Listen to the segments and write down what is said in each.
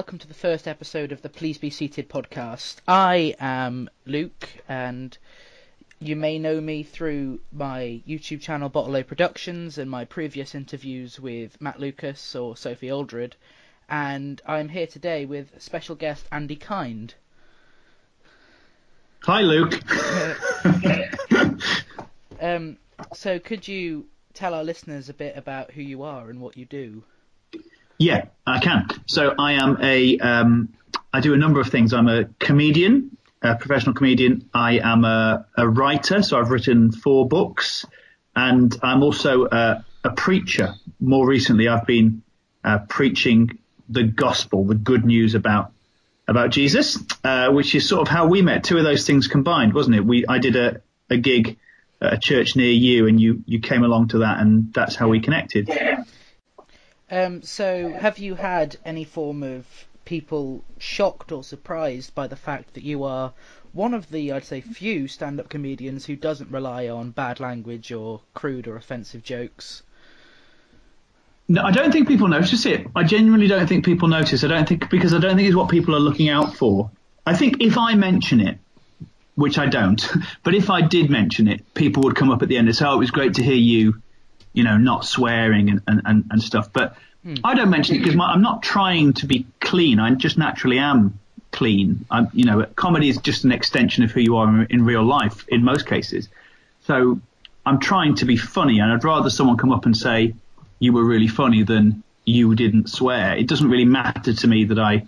welcome to the first episode of the Please Be Seated podcast. I am Luke, and you may know me through my YouTube channel Bottle O Productions and my previous interviews with Matt Lucas or Sophie Aldred. And I'm here today with special guest Andy Kind. Hi, Luke. um, so, could you tell our listeners a bit about who you are and what you do? Yeah, I can. So I am a, um, I do a number of things. I'm a comedian, a professional comedian. I am a, a writer, so I've written four books, and I'm also a, a preacher. More recently, I've been uh, preaching the gospel, the good news about about Jesus, uh, which is sort of how we met. Two of those things combined, wasn't it? We I did a, a gig at a church near you, and you you came along to that, and that's how we connected. Um, so, have you had any form of people shocked or surprised by the fact that you are one of the, I'd say, few stand up comedians who doesn't rely on bad language or crude or offensive jokes? No, I don't think people notice it. I genuinely don't think people notice. I don't think because I don't think it's what people are looking out for. I think if I mention it, which I don't, but if I did mention it, people would come up at the end and say, "Oh, it was great to hear you you know, not swearing and, and, and, and stuff. But hmm. I don't mention it because I'm not trying to be clean. I just naturally am clean. I'm, you know, comedy is just an extension of who you are in real life in most cases. So I'm trying to be funny, and I'd rather someone come up and say you were really funny than you didn't swear. It doesn't really matter to me that I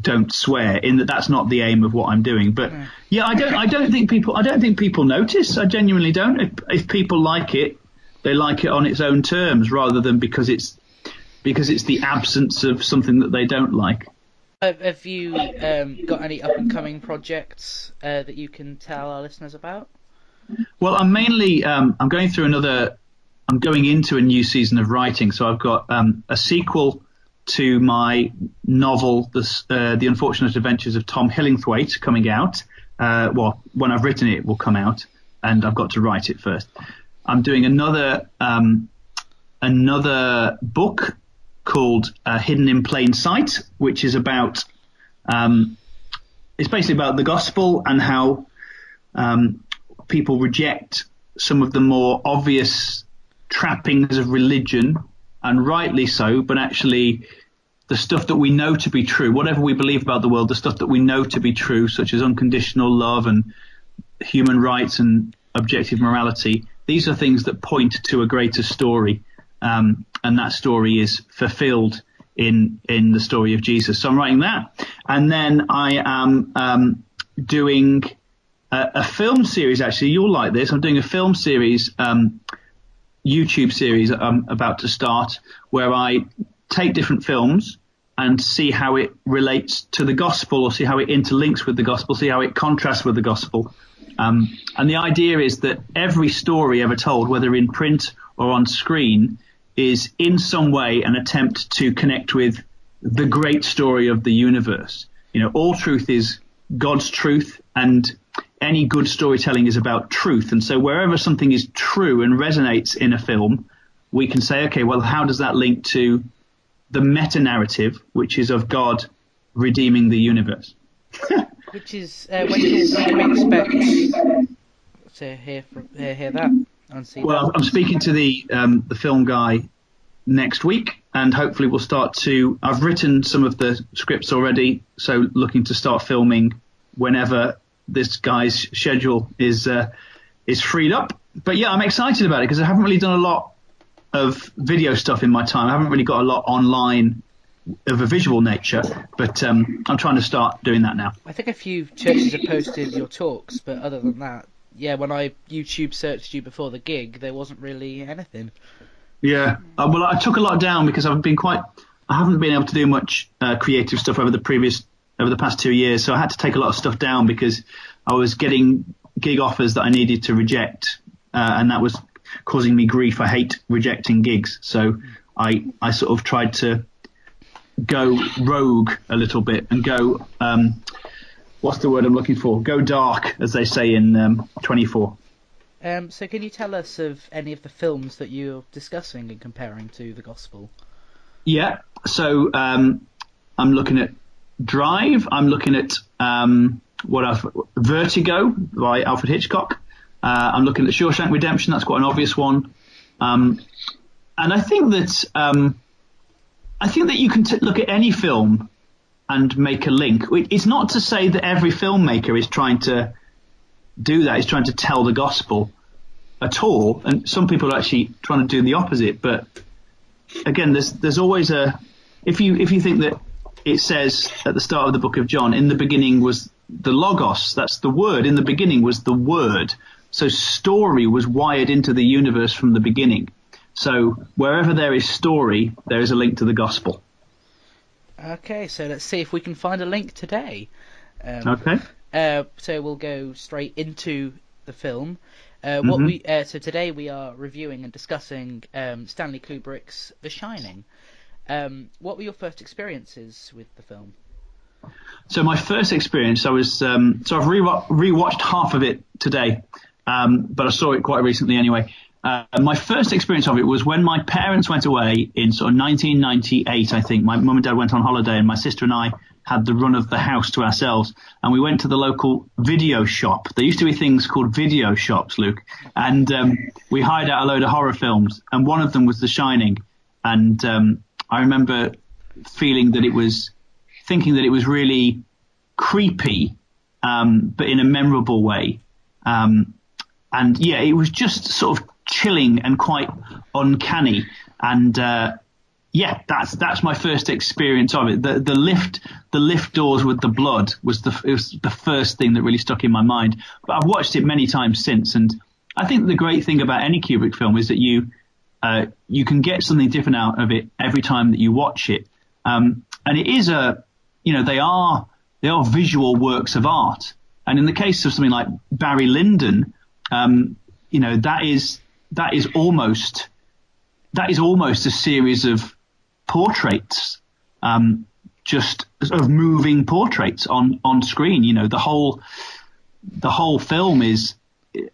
don't swear in that that's not the aim of what I'm doing. But yeah, I don't I don't think people I don't think people notice. I genuinely don't. If, if people like it, they like it on its own terms rather than because it's because it's the absence of something that they don't like. Have you um, got any up and coming projects uh, that you can tell our listeners about? Well, I'm mainly um, I'm going through another. I'm going into a new season of writing, so I've got um, a sequel to my novel, The, uh, the Unfortunate Adventures of Tom Hillingthwaite, coming out. Uh, well, when I've written it, it will come out, and I've got to write it first. I'm doing another um, another book called uh, Hidden in Plain Sight, which is about um, it's basically about the gospel and how um, people reject some of the more obvious trappings of religion, and rightly so, but actually the stuff that we know to be true, whatever we believe about the world, the stuff that we know to be true, such as unconditional love and human rights and objective morality, these are things that point to a greater story, um, and that story is fulfilled in in the story of Jesus. So I'm writing that, and then I am um, doing a, a, film series. Actually, you'll like this. I'm doing a film series, um, YouTube series. I'm about to start, where I take different films and see how it relates to the gospel, or see how it interlinks with the gospel, see how it contrasts with the gospel, um, and the idea is that every story ever told, whether in print or on screen, is in some way an attempt to connect with the great story of the universe. You know, all truth is God's truth, and any good storytelling is about truth. And so wherever something is true and resonates in a film, we can say, okay, well, how does that link to the meta narrative, which is of God redeeming the universe? Which is uh, when, can, we expect to hear from, uh, hear that and see Well, that? I'm speaking to the um, the film guy next week, and hopefully we'll start to. I've written some of the scripts already, so looking to start filming whenever this guy's schedule is uh, is freed up. But yeah, I'm excited about it because I haven't really done a lot of video stuff in my time. I haven't really got a lot online of a visual nature, but um, I'm trying to start doing that now. I think a few churches have posted your talks, but other than that, yeah, when I YouTube searched you before the gig, there wasn't really anything. Yeah, uh, well, I took a lot down because I've been quite, I haven't been able to do much uh, creative stuff over the previous, over the past two years, so I had to take a lot of stuff down because I was getting gig offers that I needed to reject, uh, and that was causing me grief. I hate rejecting gigs, so I I sort of tried to go rogue a little bit and go um, what's the word I'm looking for? Go dark, as they say in um, 24. Um, so, can you tell us of any of the films that you're discussing and comparing to the Gospel? Yeah. So, um, I'm looking at Drive. I'm looking at um, what else? Vertigo by Alfred Hitchcock. Uh, I'm looking at Shawshank Redemption. That's quite an obvious one. Um, and I think that um, I think that you can t- look at any film and make a link. It's not to say that every filmmaker is trying to do that. Is trying to tell the gospel at all. And some people are actually trying to do the opposite. But again, there's there's always a if you if you think that it says at the start of the book of John, in the beginning was the logos. That's the word. In the beginning was the word. So story was wired into the universe from the beginning. So wherever there is story, there is a link to the gospel. Okay, so let's see if we can find a link today. Um, okay. Uh, so we'll go straight into the film. Uh, what mm-hmm. we uh, so today we are reviewing and discussing um, Stanley Kubrick's The Shining. Um, what were your first experiences with the film? So my first experience, I was um, so I've re- rewatched half of it today, um, but I saw it quite recently anyway. Uh, my first experience of it was when my parents went away in sort of 1998, I think. My mum and dad went on holiday, and my sister and I had the run of the house to ourselves. And we went to the local video shop. There used to be things called video shops, Luke, and um, we hired out a load of horror films. And one of them was The Shining. And um, I remember feeling that it was, thinking that it was really creepy, um, but in a memorable way. Um, and yeah, it was just sort of chilling and quite uncanny. And uh, yeah, that's that's my first experience of it. The the lift the lift doors with the blood was the was the first thing that really stuck in my mind. But I've watched it many times since, and I think the great thing about any Kubrick film is that you uh, you can get something different out of it every time that you watch it. Um, and it is a you know they are they are visual works of art. And in the case of something like Barry Lyndon, um, you know that is that is almost that is almost a series of portraits, um, just of moving portraits on on screen. You know, the whole the whole film is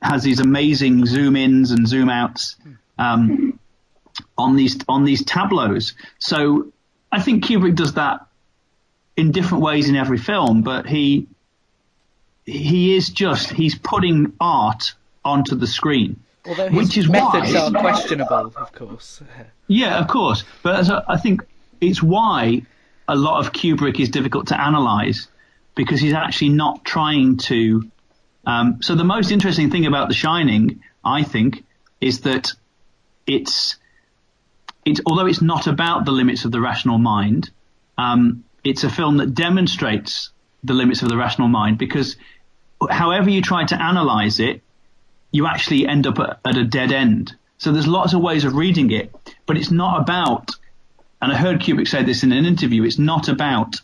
has these amazing zoom ins and zoom outs um, on these on these tableaus. So I think Kubrick does that in different ways in every film, but he he is just he's putting art onto the screen. Although his which is methods why, are questionable, of course. Yeah, of course. But a, I think it's why a lot of Kubrick is difficult to analyze because he's actually not trying to. Um, so the most interesting thing about The Shining, I think, is that it's it's although it's not about the limits of the rational mind, um, it's a film that demonstrates the limits of the rational mind because however you try to analyze it, you actually end up at, at a dead end. So there's lots of ways of reading it, but it's not about, and I heard Kubrick say this in an interview, it's not about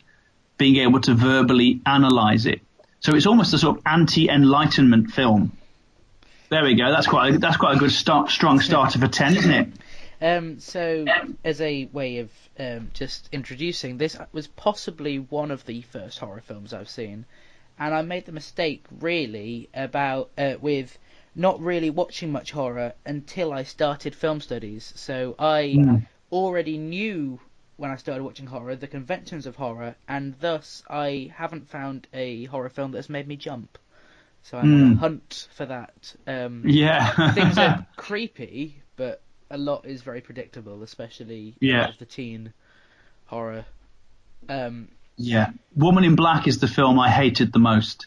being able to verbally analyze it. So it's almost a sort of anti-enlightenment film. There we go. That's quite a, that's quite a good start, strong start starter for ten, isn't it? Um, so, as a way of um, just introducing, this was possibly one of the first horror films I've seen, and I made the mistake really about uh, with not really watching much horror until I started film studies. So I mm. already knew when I started watching horror the conventions of horror, and thus I haven't found a horror film that has made me jump. So I'm mm. on a hmm. hunt for that. Um, yeah, things are creepy, but a lot is very predictable, especially yeah. the teen horror. Um, yeah, Woman in Black is the film I hated the most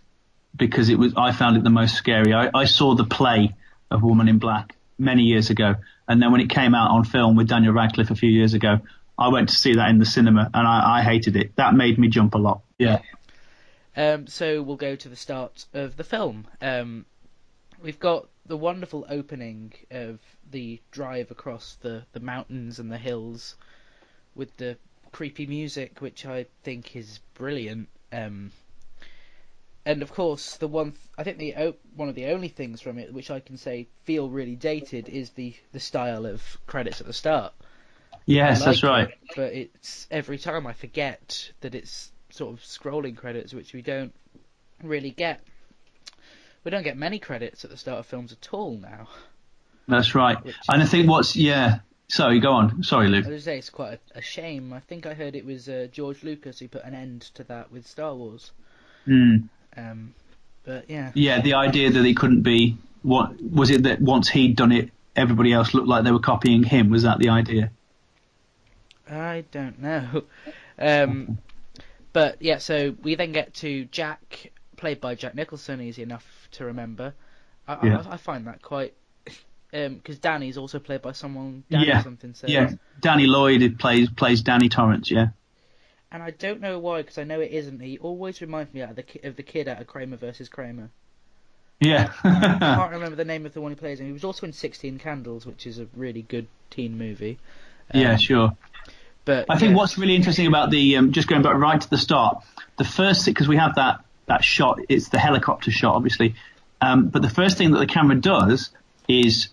because it was I found it the most scary. I, I saw the play of Woman in Black many years ago, and then when it came out on film with Daniel Radcliffe a few years ago, I went to see that in the cinema, and I, I hated it. That made me jump a lot. Yeah. Um, so we'll go to the start of the film. Um, we've got the wonderful opening of the drive across the, the mountains and the hills with the creepy music, which I think is brilliant. Um, and of course, the one th- I think the one of the only things from it which I can say feel really dated is the the style of credits at the start. Yes, like that's right. It, but it's every time I forget that it's sort of scrolling credits, which we don't really get. We don't get many credits at the start of films at all now. That's right. And I think what's yeah, Sorry, go on. Sorry, Luke. I was say it's quite a, a, shame. I think I heard it was uh, George Lucas who put an end to that with Star Wars. Mm. Um, but yeah. Yeah, the idea that he couldn't be. What was it that once he'd done it, everybody else looked like they were copying him? Was that the idea? I don't know. Um, but yeah, so we then get to Jack, played by Jack Nicholson, easy enough to remember. I, Yeah. I, I find that quite. Because Danny's also played by someone. Danny Yeah. something. Yeah, Danny Lloyd plays plays Danny Torrance. Yeah, And I don't know why, because I know it isn't. He always reminds me of the of the kid out of Kramer versus Kramer. yeah, I can't remember the name of the one he plays in. He was also in Sixteen Candles, which is a really good teen movie. yeah, Um, sure. But I think yeah. what's really interesting about the um, just going back right to the start, the first because we have that that shot, it's the helicopter shot, obviously. Um, but the first thing that the camera does is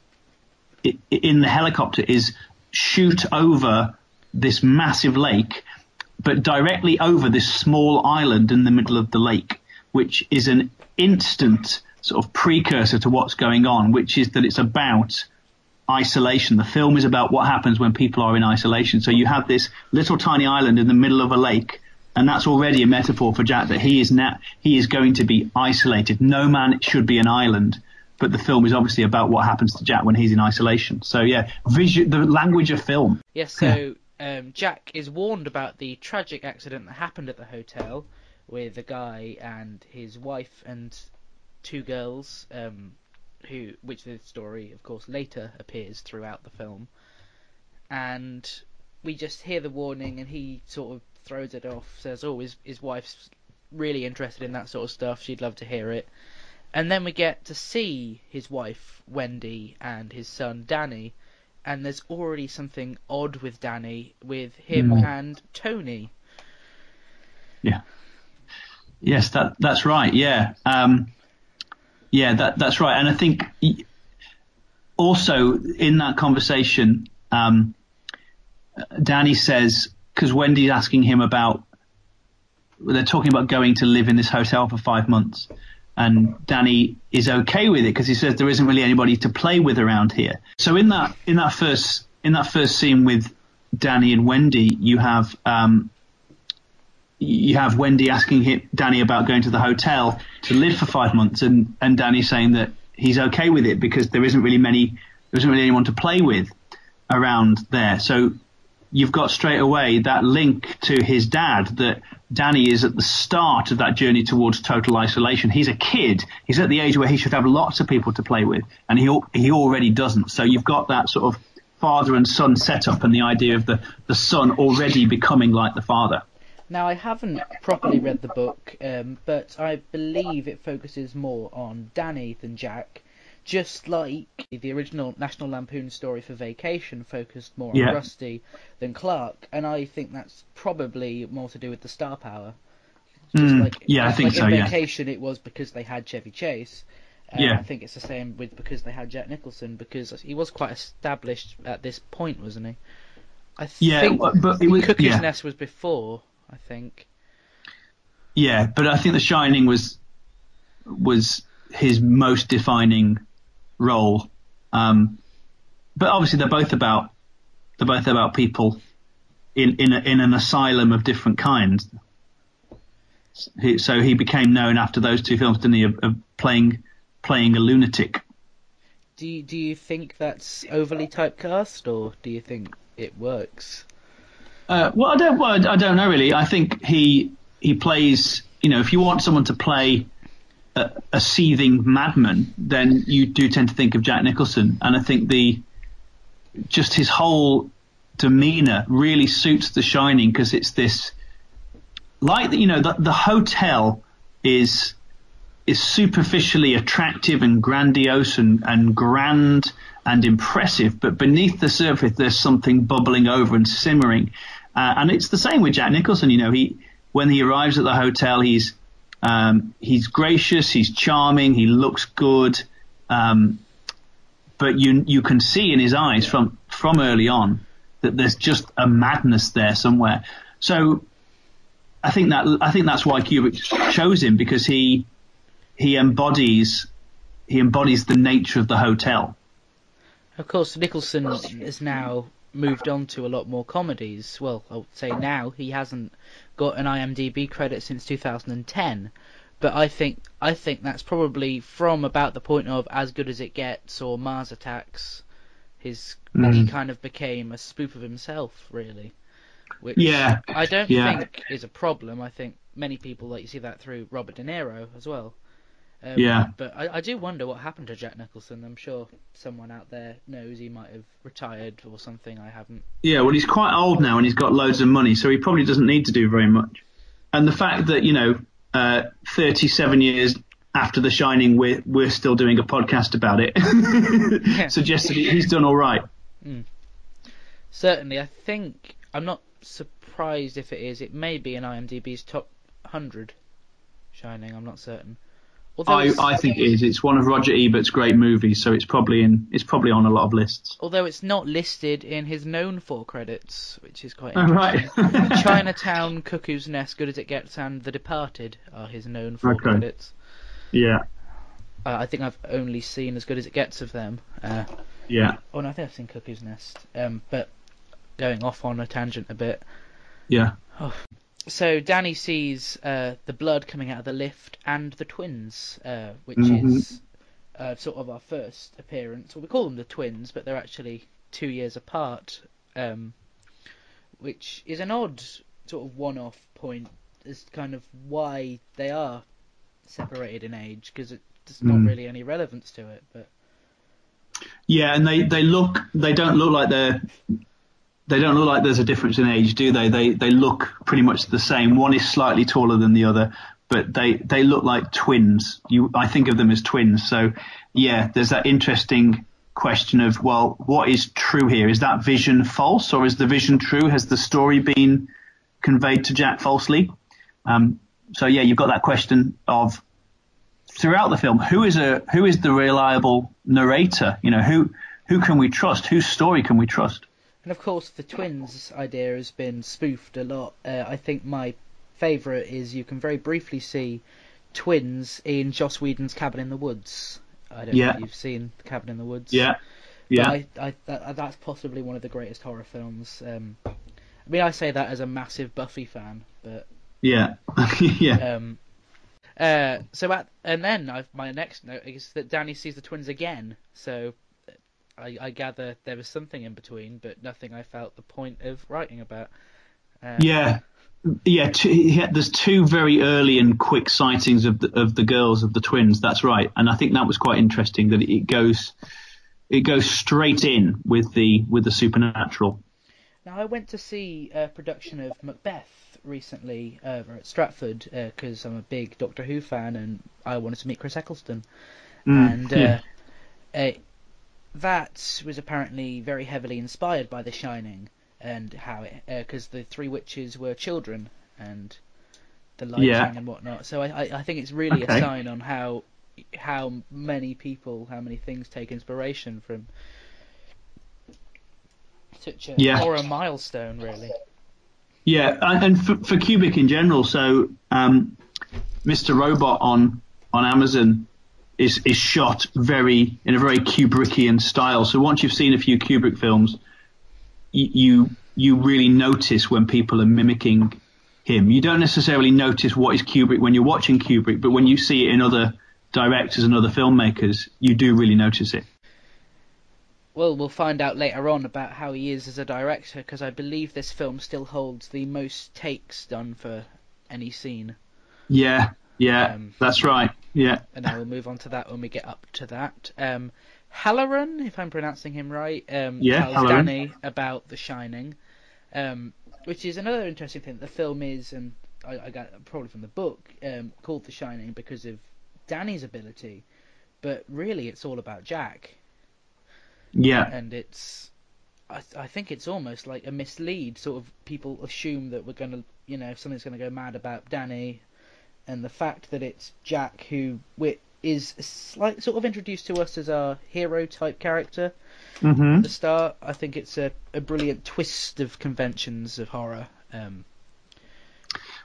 i in the helicopter is shoot over this massive lake, but directly over this small island in the middle of the lake, which is an instant sort of precursor to what's going on, which is that it's about isolation. The film is about what happens when people are in isolation. So you have this little tiny island in the middle of a lake, and that's already a metaphor for Jack that he is now he is going to be isolated. No man should be an island. But the film is obviously about what happens to Jack when he's in isolation. So yeah, visu- the language of film. Yes, so um, Jack is warned about the tragic accident that happened at the hotel with a guy and his wife and two girls, um, who, which the story, of course, later appears throughout the film. And we just hear the warning, and he sort of throws it off, says, "Oh, his his wife's really interested in that sort of stuff. She'd love to hear it." And then we get to see his wife Wendy and his son Danny, and there's already something odd with Danny, with him Mm. and Tony. Yeah. Yes, that that's right. Yeah, um, yeah, that that's right. And I think also in that conversation, um, Danny says because Wendy's asking him about they're talking about going to live in this hotel for five months, and Danny is okay with it because he says there isn't really anybody to play with around here. So in that in that first in that first scene with Danny and Wendy, you have um, you have Wendy asking him, Danny about going to the hotel to live for five months, and and Danny saying that he's okay with it because there isn't really many, there isn't really anyone to play with around there. So you've got straight away that link to his dad that Danny is at the start of that journey towards total isolation. He's a kid. He's at the age where he should have lots of people to play with, and he he already doesn't. So you've got that sort of father and son setup, and the idea of the the son already becoming like the father. Now I haven't properly read the book, um, but I believe it focuses more on Danny than Jack. Just like the original National Lampoon story for Vacation focused more on Yeah. Rusty than Clark, and I think that's probably more to do with the star power. Mm, yeah, I think like so, In yeah. Vacation, it was because they had Chevy Chase. Um, Yeah. I think it's the same with because they had Jack Nicholson because he was quite established at this point, wasn't he? I Yeah, think but- it was- Cuckoo's yeah. Nest was before. I think. Yeah, but I think The Shining was was his most defining role. Um, but obviously, they're both about they're both about people in in a, in an asylum of different kinds. He, so he became known after those two films, didn't he, of, of playing playing a lunatic. Do you, do you think that's overly typecast, or do you think it works? Uh, well, I don't. Well, I don't know really. I think he he plays. You know, if you want someone to play a, a seething madman, then you do tend to think of Jack Nicholson, and I think the just his whole demeanor really suits The Shining because it's this like that you know the the hotel is is superficially attractive and grandiose and, and grand and impressive, but beneath the surface there's something bubbling over and simmering. Uh, and it's the same with Jack Nicholson. You know, he when he arrives at the hotel, he's um, he's gracious, he's charming, he looks good, um, but you you can see in his eyes from from early on that there's just a madness there somewhere. So I think that I think that's why Kubrick chose him because he he embodies he embodies the nature of the hotel. Of course, Nicholson is now moved on to a lot more comedies. Well, I would say now he hasn't got an IMDb credit since 2010, but I think I think that's probably from about the point of As Good as It Gets or Mars Attacks. His mm. he kind of became a spoof of himself, really. Which yeah, I don't yeah. think is a problem. I think many people like you see that through Robert De Niro as well. Um, yeah. But I, I do wonder what happened to Jack Nicholson. I'm sure someone out there knows he might have retired or something. I haven't. Yeah, well, he's quite old now and he's got loads of money, so he probably doesn't need to do very much. And the fact that you know, uh, 37 years after The Shining, we're we're still doing a podcast about it suggests that he's done all right. Mm. Certainly, I think I'm not surprised if it is. It may be in IMDb's top 100. Shining, I'm not certain. I, I think it is. It's one of Roger Ebert's great movies, so it's probably in. It's probably on a lot of lists. Although it's not listed in his known for credits, which is quite interesting. Oh, right. Chinatown, Cuckoo's Nest, Good as It Gets, and The Departed are his known for okay. credits. Yeah. Uh, I think I've only seen As Good as It Gets of them. Uh, yeah. Oh no, I think I've seen Cuckoo's Nest. Um, but going off on a tangent a bit. Yeah. Oh, so Danny sees uh, the blood coming out of the lift and the twins, uh, which mm-hmm. is uh, sort of our first appearance. Well, we call them the twins, but they're actually two years apart, um, which is an odd sort of one-off point as kind of why they are separated in age, because there's not mm. really any relevance to it. But yeah, and they, they look they don't look like they're they don't look like there's a difference in age, do they? They they look pretty much the same. One is slightly taller than the other, but they they look like twins. You I think of them as twins. So yeah, there's that interesting question of well, what is true here? Is that vision false or is the vision true? Has the story been conveyed to Jack falsely? Um, so yeah, you've got that question of throughout the film, who is a who is the reliable narrator? You know, who who can we trust? Whose story can we trust? And of course, the twins idea has been spoofed a lot. Uh, I think my favourite is you can very briefly see twins in Joss Whedon's Cabin in the Woods. I don't yeah. know if you've seen The Cabin in the Woods. Yeah. Yeah. I, I, that, that's possibly one of the greatest horror films. Um, I mean, I say that as a massive Buffy fan, but yeah, yeah. Um, uh, so at and then I've, my next note is that Danny sees the twins again. So I, I gather there was something in between, but nothing I felt the point of writing about. Um, yeah, yeah, two, yeah, There's two very early and quick sightings of the, of the girls of the twins. That's right, and I think that was quite interesting that it goes it goes straight in with the with the supernatural. Now I went to see a production of Macbeth recently over at Stratford because uh, I'm a big Doctor Who fan and I wanted to meet Chris Eccleston, mm, and uh, yeah that was apparently very heavily inspired by The Shining and how it because uh, the three witches were children and the lighting yeah. and whatnot. So I, I, I think it's really okay. a sign on how how many people, how many things take inspiration from such a yeah. horror milestone, really. Yeah, and for, for Kubrick in general, so um, Mr. Robot on on Amazon is is shot very in a very Kubrickian style. So once you've seen a few Kubrick films, you you, you really notice when people are mimicking him. You don't necessarily notice what is Kubrick when you're watching Kubrick, but when you see it in other directors and other filmmakers, you do really notice it. Well, we'll find out later on about how he is as a director, because I believe this film still holds the most takes done for any scene. Yeah, yeah, um, that's right. Yeah. And I will move on to that when we get up to that. Um, Hallorann, if I'm pronouncing him right, um, yeah, tells Hallorann. Danny about The Shining, um, which is another interesting thing. The film is, and I, I got probably from the book, um, called The Shining because of Danny's ability, but really it's all about Jack. Yeah. And it's, I, I think it's almost like a mislead. Sort of people assume that we're gonna, you know, something's gonna go mad about Danny, and the fact that it's Jack who is slight, sort of introduced to us as our hero type character mm-hmm. at the start. I think it's a, a brilliant twist of conventions of horror. Um,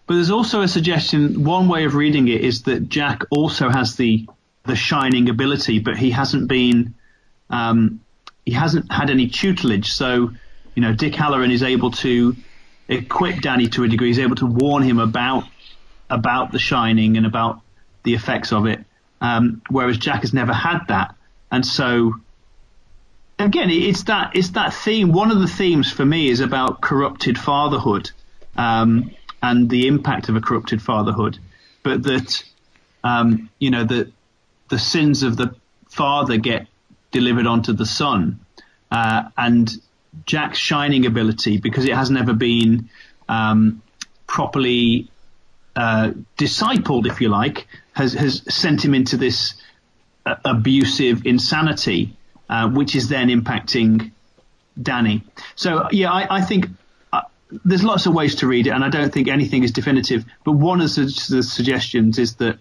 but there's also a suggestion. One way of reading it is that Jack also has the the shining ability, but he hasn't been um, he hasn't had any tutelage. So You know, Dick Hallorann is able to equip Danny to a degree. He's able to warn him about about The Shining and about the effects of it, um, whereas Jack has never had that, and so again, it's that it's that theme. One of the themes for me is about corrupted fatherhood um, and the impact of a corrupted fatherhood, but that um, you know that the sins of the father get delivered onto the son, uh, and Jack's shining ability because it has never been um, properly uh, discipled, if you like, has has sent him into this uh, abusive insanity uh, which is then impacting Danny. So yeah, I, I think uh, there's lots of ways to read it, and I don't think anything is definitive. But one of the, the suggestions is that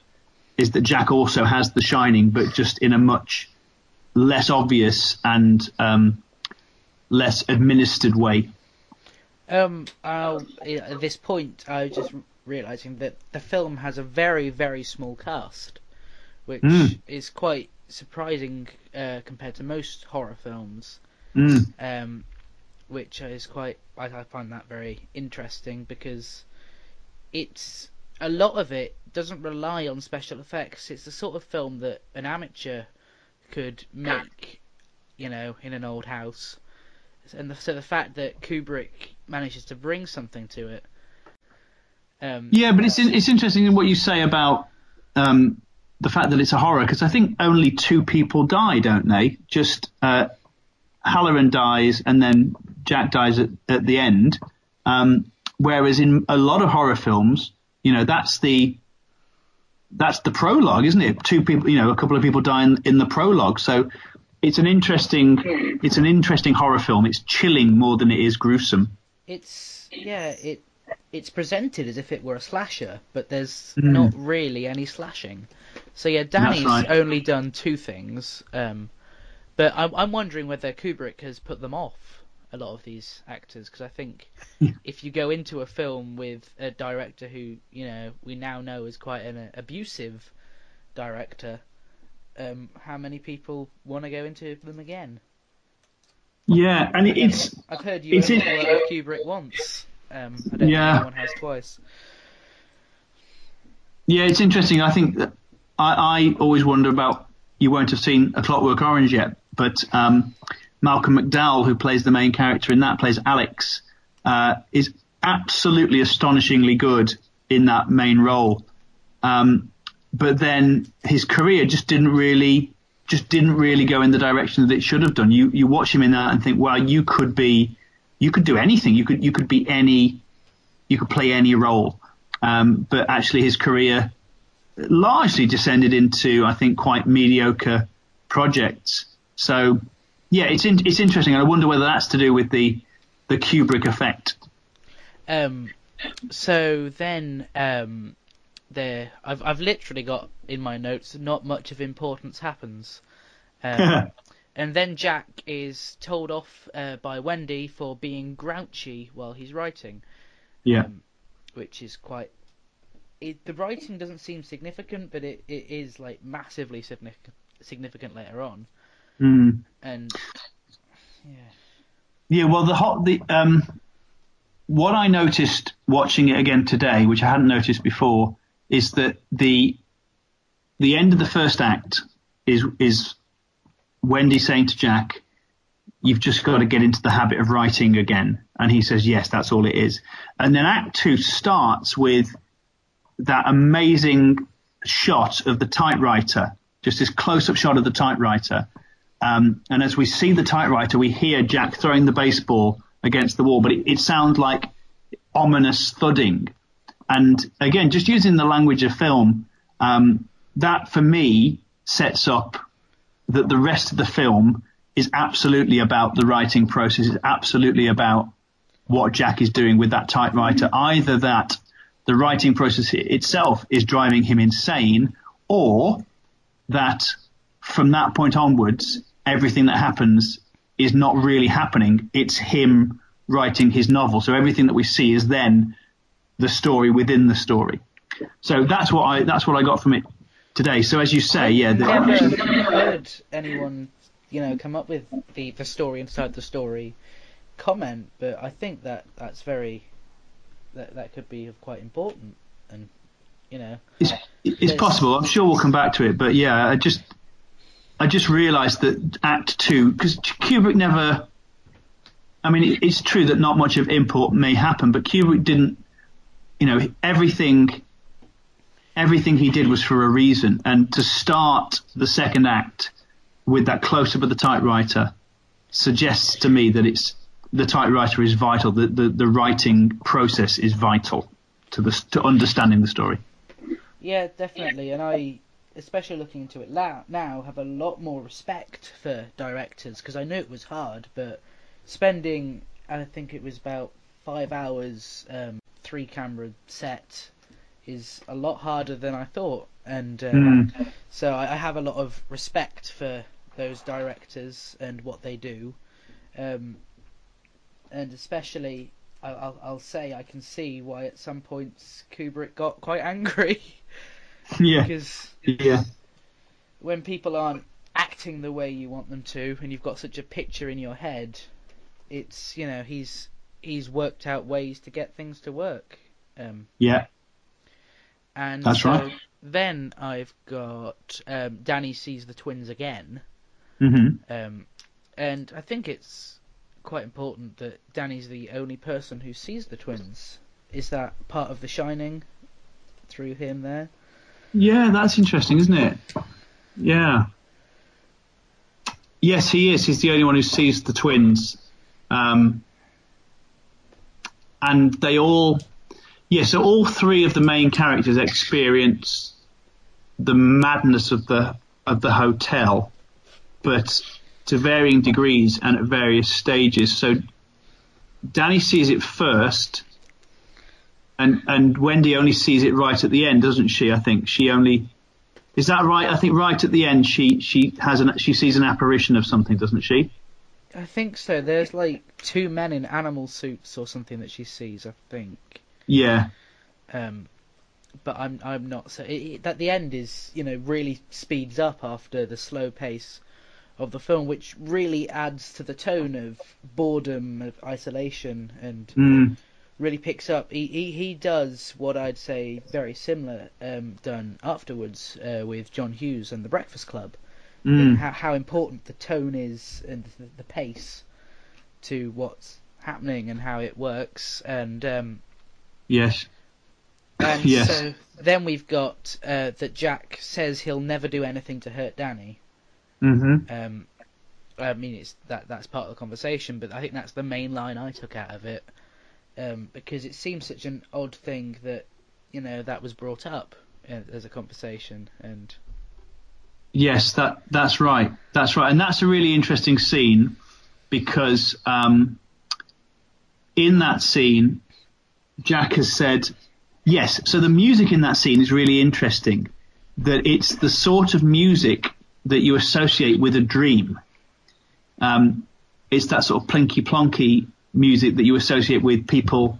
is that Jack also has The Shining, but just in a much less obvious and um, less administered way. Um, at this point, I just realizing that the film has a very, very small cast, which mm. is quite surprising uh, compared to most horror films. Mm. Um, which is quite I, I find that very interesting because it's a lot of it doesn't rely on special effects. It's the sort of film that an amateur could make, you know, in an old house. And the, so the fact that Kubrick manages to bring something to it. Um, yeah, but it's it's interesting what you say about um, the fact that it's a horror because I think only two people die, don't they? Just uh, Hallorann dies and then Jack dies at, at the end. Um, whereas in a lot of horror films, you know, that's the that's the prologue, isn't it? Two people, you know, a couple of people die in, in the prologue. So it's an interesting it's an interesting horror film. It's chilling more than it is gruesome. It's yeah, it it's presented as if it were a slasher, but there's mm. not really any slashing. So yeah, Danny's right. only done two things, um, but I'm, I'm wondering whether Kubrick has put them off a lot of these actors because I think if you go into a film with a director who you know we now know is quite an abusive director, um, how many people want to go into them again? Yeah, and it's I've heard you only work with Kubrick once. Um, I don't yeah. think anyone has twice. Yeah, it's interesting. I think that I, I always wonder about. You won't have seen A Clockwork Orange yet, but um, Malcolm McDowell, who plays the main character in that, plays Alex, uh, is absolutely astonishingly good in that main role. Um, but then his career just didn't really, just didn't really go in the direction that it should have done. You you watch him in that and think, wow, you could be, you could do anything. You could you could be any, you could play any role. Um, but actually, his career largely descended into, I think, quite mediocre projects. So, yeah, it's in, it's interesting. And I wonder whether that's to do with the the Kubrick effect. Um, so then, um, there, I've I've literally got in my notes not much of importance happens. Um, and then Jack is told off uh, by Wendy for being grouchy while he's writing. Yeah. Um, which is quite it, the writing doesn't seem significant, but it, it is like massively significant significant later on. Mm. And yeah. Yeah, well, the hot the um, what I noticed watching it again today, which I hadn't noticed before, is that the the end of the first act is is Wendy saying to Jack, "You've just got to get into the habit of writing again," and he says, "Yes, that's all it is." And then Act Two starts with that amazing shot of the typewriter, just this close-up shot of the typewriter. Um, and as we see the typewriter, we hear Jack throwing the baseball against the wall, but it, it sounds like ominous thudding. And again, just using the language of film, um, that for me sets up that the rest of the film is absolutely about the writing process, is absolutely about what Jack is doing with that typewriter. Mm-hmm. Either that the writing process itself is driving him insane, or that from that point onwards, everything that happens is not really happening. It's him writing his novel. So everything that we see is then the story within the story. So that's what I that's what I got from it today. So as you say, yeah, the, never heard anyone, you know, come up with the the story inside the story comment, but I think that that's very that that could be quite important, and you know, It's, it's possible. I'm sure we'll come back to it, but yeah, I just I just realised that Act Two because Kubrick never. I mean, it's true that not much of import may happen, but Kubrick didn't. You know, everything. Everything he did was for a reason, and to start the second act with that close up of the typewriter suggests to me that it's the typewriter is vital. The the, the writing process is vital to the to understanding the story. yeah, definitely, and I. Especially looking into it now, have a lot more respect for directors because I knew it was hard, but spending I think it was about five hours, um, three camera set, is a lot harder than I thought, and um, so I, I have a lot of respect for those directors and what they do, um, and especially I- I'll, I'll say I can see why at some points Kubrick got quite angry. Yeah, because yeah, when people aren't acting the way you want them to, and you've got such a picture in your head, it's you know he's he's worked out ways to get things to work. Um, yeah. And That's so right. Then I've got um, Danny sees the twins again, Mm-hmm. um, and I think it's quite important that Danny's the only person who sees the twins. Is that part of The Shining through him there? Yeah, that's interesting, isn't it? Yeah. Yes, he is. He's the only one who sees the twins. Um, and they all, yeah, so all three of the main characters experience the madness of the of the hotel, but to varying degrees and at various stages. So Danny sees it first, and and Wendy only sees it right at the end, doesn't she? I think she only is that right? I think right at the end she she has an she sees an apparition of something, doesn't she? I think so. There's like two men in animal suits or something that she sees. I think. Yeah, Um, but I'm I'm not so. It, it, at the end is you know really speeds up after the slow pace of the film, which really adds to the tone of boredom, of isolation, and mm, really picks up. He he, he does what I'd say very similar um, done afterwards uh, with John Hughes and The Breakfast Club. mm, How how important the tone is and the, the pace to what's happening and how it works and. Um, yes, and Yes. so then we've got uh, that Jack says he'll never do anything to hurt Danny. hmm Um, I mean, it's that that's part of the conversation, but I think that's the main line I took out of it. Um, because it seems such an odd thing that you know that was brought up uh, as a conversation, and yes, that that's right, that's right, and that's a really interesting scene because um, in that scene, Jack has said, yes. So the music in that scene is really interesting. That it's the sort of music that you associate with a dream. Um, it's that sort of plinky plonky music that you associate with people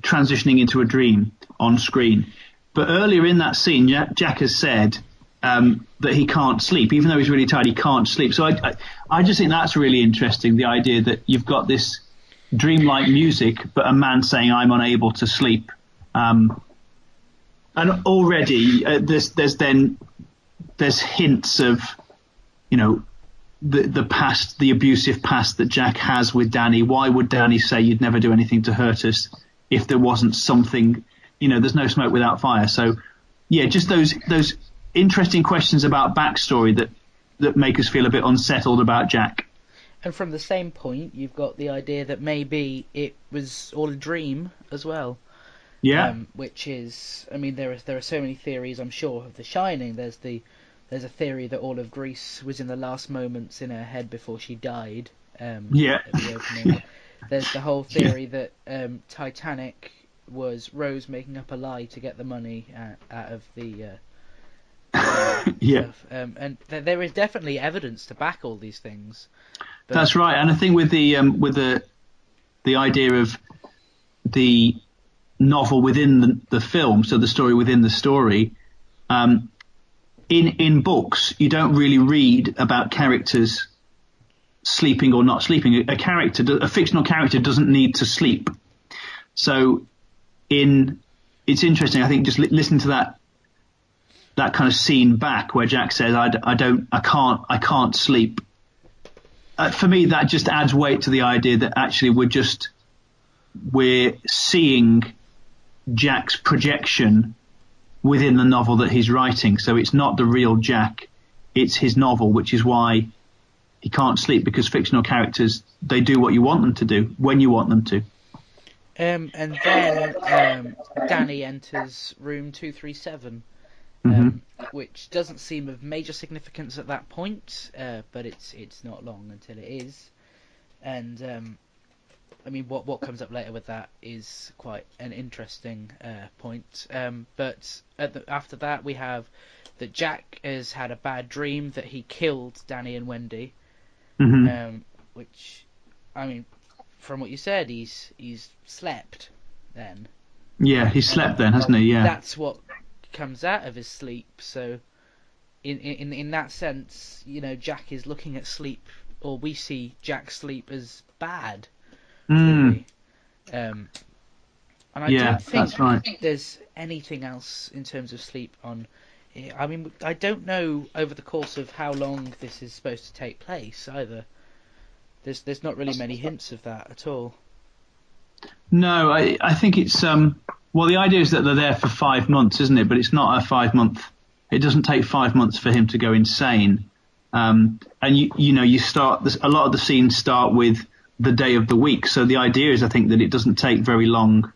transitioning into a dream on screen. But earlier in that scene, Jack, Jack has said um, that he can't sleep, even though he's really tired. He can't sleep. So I, I, I just think that's really interesting. The idea that you've got this dreamlike music, but a man saying, "I'm unable to sleep." Um, and already uh, there's there's then there's hints of you know the the past, the abusive past that Jack has with Danny. Why would Danny say you'd never do anything to hurt us if there wasn't something? You know, there's no smoke without fire. So yeah, just those those interesting questions about backstory that that make us feel a bit unsettled about Jack. And from the same point, you've got the idea that maybe it was all a dream as well. Yeah, um, which is, I mean, there are there are so many theories. I'm sure of The Shining. There's the there's a theory that all of Grease was in the last moments in her head before she died. Um, Yeah. The opening. there's the whole theory that um, Titanic was Rose making up a lie to get the money out, out of the. Uh, yeah. Um, and th- there is definitely evidence to back all these things. That's right, and I think with the um, with the the idea of the novel within the, the film, so the story within the story, um, in in books you don't really read about characters sleeping or not sleeping. A character, a fictional character, doesn't need to sleep. So, in it's interesting. I think just li- listening to that that kind of scene back where Jack says, "I, I don't, I can't, I can't sleep." Uh, for me, that just adds weight to the idea that actually we're just we're seeing Jack's projection within the novel that he's writing. So it's not the real Jack; it's his novel, which is why he can't sleep because fictional characters they do what you want them to do when you want them to. Um, and then um, Danny enters room two three seven Mm-hmm. um, which doesn't seem of major significance at that point, uh, but it's it's not long until it is. And um, I mean, what what comes up later with that is quite an interesting uh, point. Um, but the, after that, we have that Jack has had a bad dream that he killed Danny and Wendy, Mm-hmm. um, which I mean, from what you said, he's he's slept then. yeah, he slept then, hasn't he? Yeah. That's what comes out of his sleep. So, in in in that sense, you know, Jack is looking at sleep, or we see Jack's sleep as bad. Mm. really. Um, and I Yeah, don't think that's right. there's anything else in terms of sleep on. I mean, I don't know over the course of how long this is supposed to take place either. There's there's not really many hints of that at all. No, I, I think it's um. Well, the idea is that they're there for five months, isn't it? But it's not a five month. It doesn't take five months for him to go insane. Um, and you you know you start this, a lot of the scenes start with the day of the week. So the idea is, I think, that it doesn't take very long.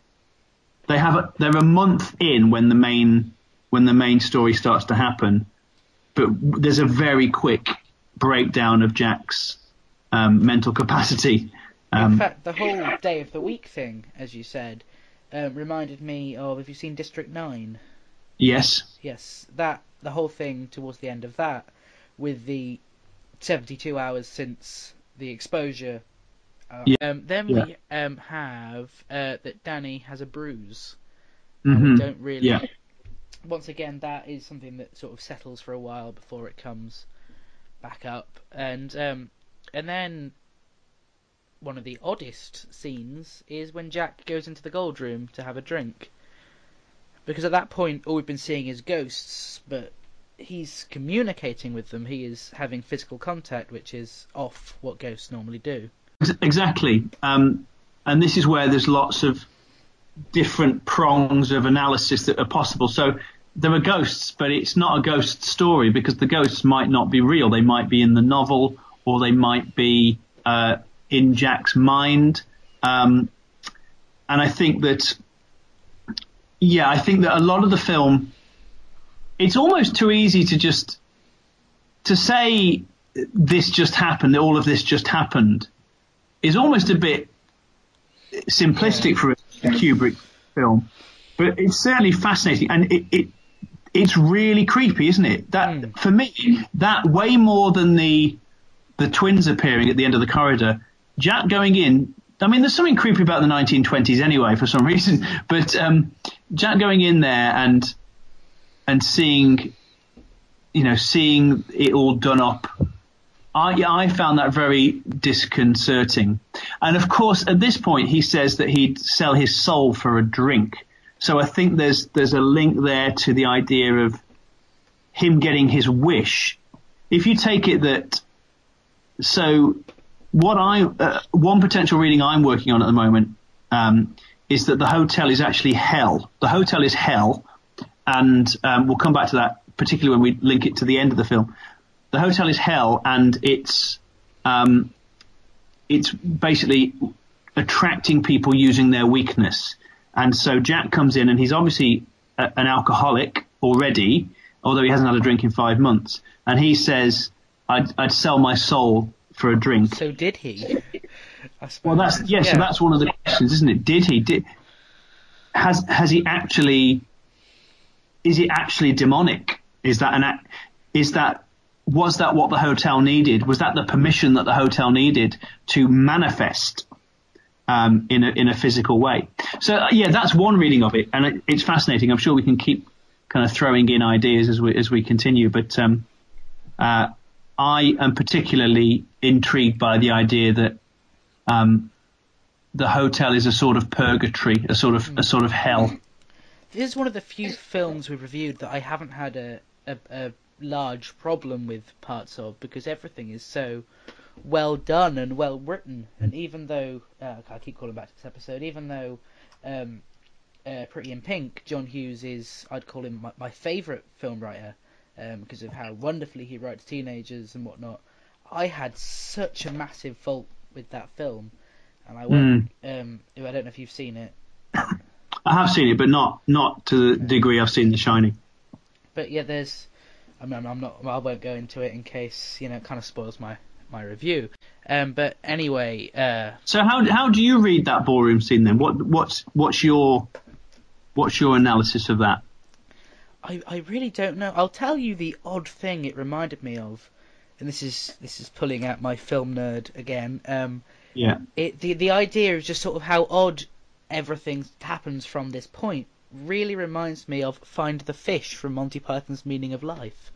They have a, they're a month in when the main when the main story starts to happen, but there's a very quick breakdown of Jack's um, mental capacity. Um, In fact, the whole day of the week thing, as you said, um, reminded me of. Have you seen District Nine? yes. Yes, that the whole thing towards the end of that, with the seventy-two hours since the exposure. Uh, Yeah. Um, then we um, have uh, that Danny has a bruise. hmm We don't really. Yeah. Once again, that is something that sort of settles for a while before it comes back up, and um, and then one of the oddest scenes is when Jack goes into the gold room to have a drink, because at that point all we've been seeing is ghosts, but he's communicating with them. He is having physical contact, which is off what ghosts normally do. Exactly. Um, and this is where there's lots of different prongs of analysis that are possible. So there are ghosts, but it's not a ghost story because the ghosts might not be real. They might be in the novel or they might be uh, in Jack's mind. Um, and I think that, yeah, I think that a lot of the film, it's almost too easy to just to say this just happened, all of this just happened, is almost a bit simplistic for a Kubrick film, but it's certainly fascinating, and it, it it's really creepy, isn't it? That Mm. for me, that way more than the the twins appearing at the end of the corridor, Jack going in. I mean, there's something creepy about the 1920s anyway, for some reason. But um, Jack going in there and and seeing, you know, seeing it all done up I, I found that very disconcerting. And of course, at this point, he says that he'd sell his soul for a drink. So I think there's there's a link there to the idea of him getting his wish. If you take it that, so what I uh, one potential reading I'm working on at the moment um, is that the hotel is actually hell. The hotel is hell, and um, we'll come back to that particularly when we link it to the end of the film the hotel is hell, and it's um, it's basically attracting people using their weakness. And so Jack comes in, and he's obviously a, an alcoholic already, although he hasn't had a drink in five months. And he says, "I'd, I'd sell my soul for a drink." So did he? Well, that's yeah, So that's one of the questions, isn't it? Did he? Did has has he actually? Is it actually demonic? Is that an act? Is that was that what the hotel needed? Was that the permission that the hotel needed to manifest um, in a in a physical way? So uh, yeah, that's one reading of it, and it, it's fascinating. I'm sure we can keep kind of throwing in ideas as we as we continue, but um, uh, I am particularly intrigued by the idea that um, the hotel is a sort of purgatory, a sort of a sort of hell. This is one of the few films we've reviewed that I haven't had a, a, a large problem with parts of because everything is so well done and well written. And even though uh, I keep calling back to this episode, even though um, uh, Pretty in Pink, John Hughes is I'd call him my, my favourite film writer um, because of how wonderfully he writes teenagers and whatnot. I had such a massive fault with that film, and I won't. Um, I don't know if you've seen it. I have seen it, but not not to the degree I've seen The Shining. But yeah, there's. I mean, I'm not. I won't go into it in case you know it kind of spoils my my review. Um, but anyway, uh, So how how do you read that ballroom scene then? What what's what's your what's your analysis of that? I I really don't know. I'll tell you the odd thing it reminded me of, and this is this is pulling out my film nerd again. Um, Yeah. it the the idea of just sort of how odd everything happens from this point really reminds me of Find the Fish from Monty Python's Meaning of Life,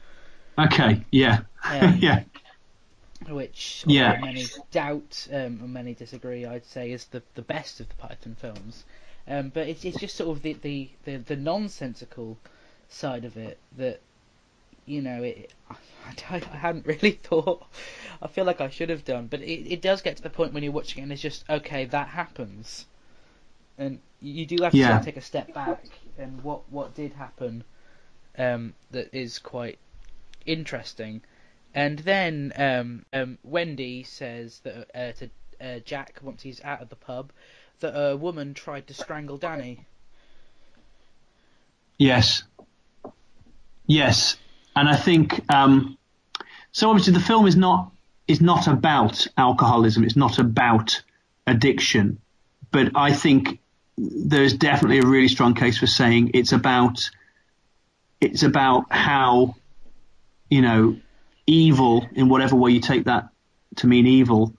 Okay. Yeah. Um, yeah. which Yeah. many doubt um, and many disagree. I'd say is the the best of the Python films, um, but it's it's just sort of the the the, the nonsensical side of it that you know it. I, I hadn't really thought. I feel like I should have done, but it, it does get to the point when you're watching it and it's just okay that happens, and you do have to sort of take a step back and what what did happen, um, that is quite interesting. And then um, um, Wendy says that uh, to uh, Jack once he's out of the pub that a woman tried to strangle Danny. Yes. Yes. And I think um, so. Obviously, the film is not is not about alcoholism. It's not about addiction. But I think there's definitely a really strong case for saying it's about it's about how you know evil in whatever way you take that to mean evil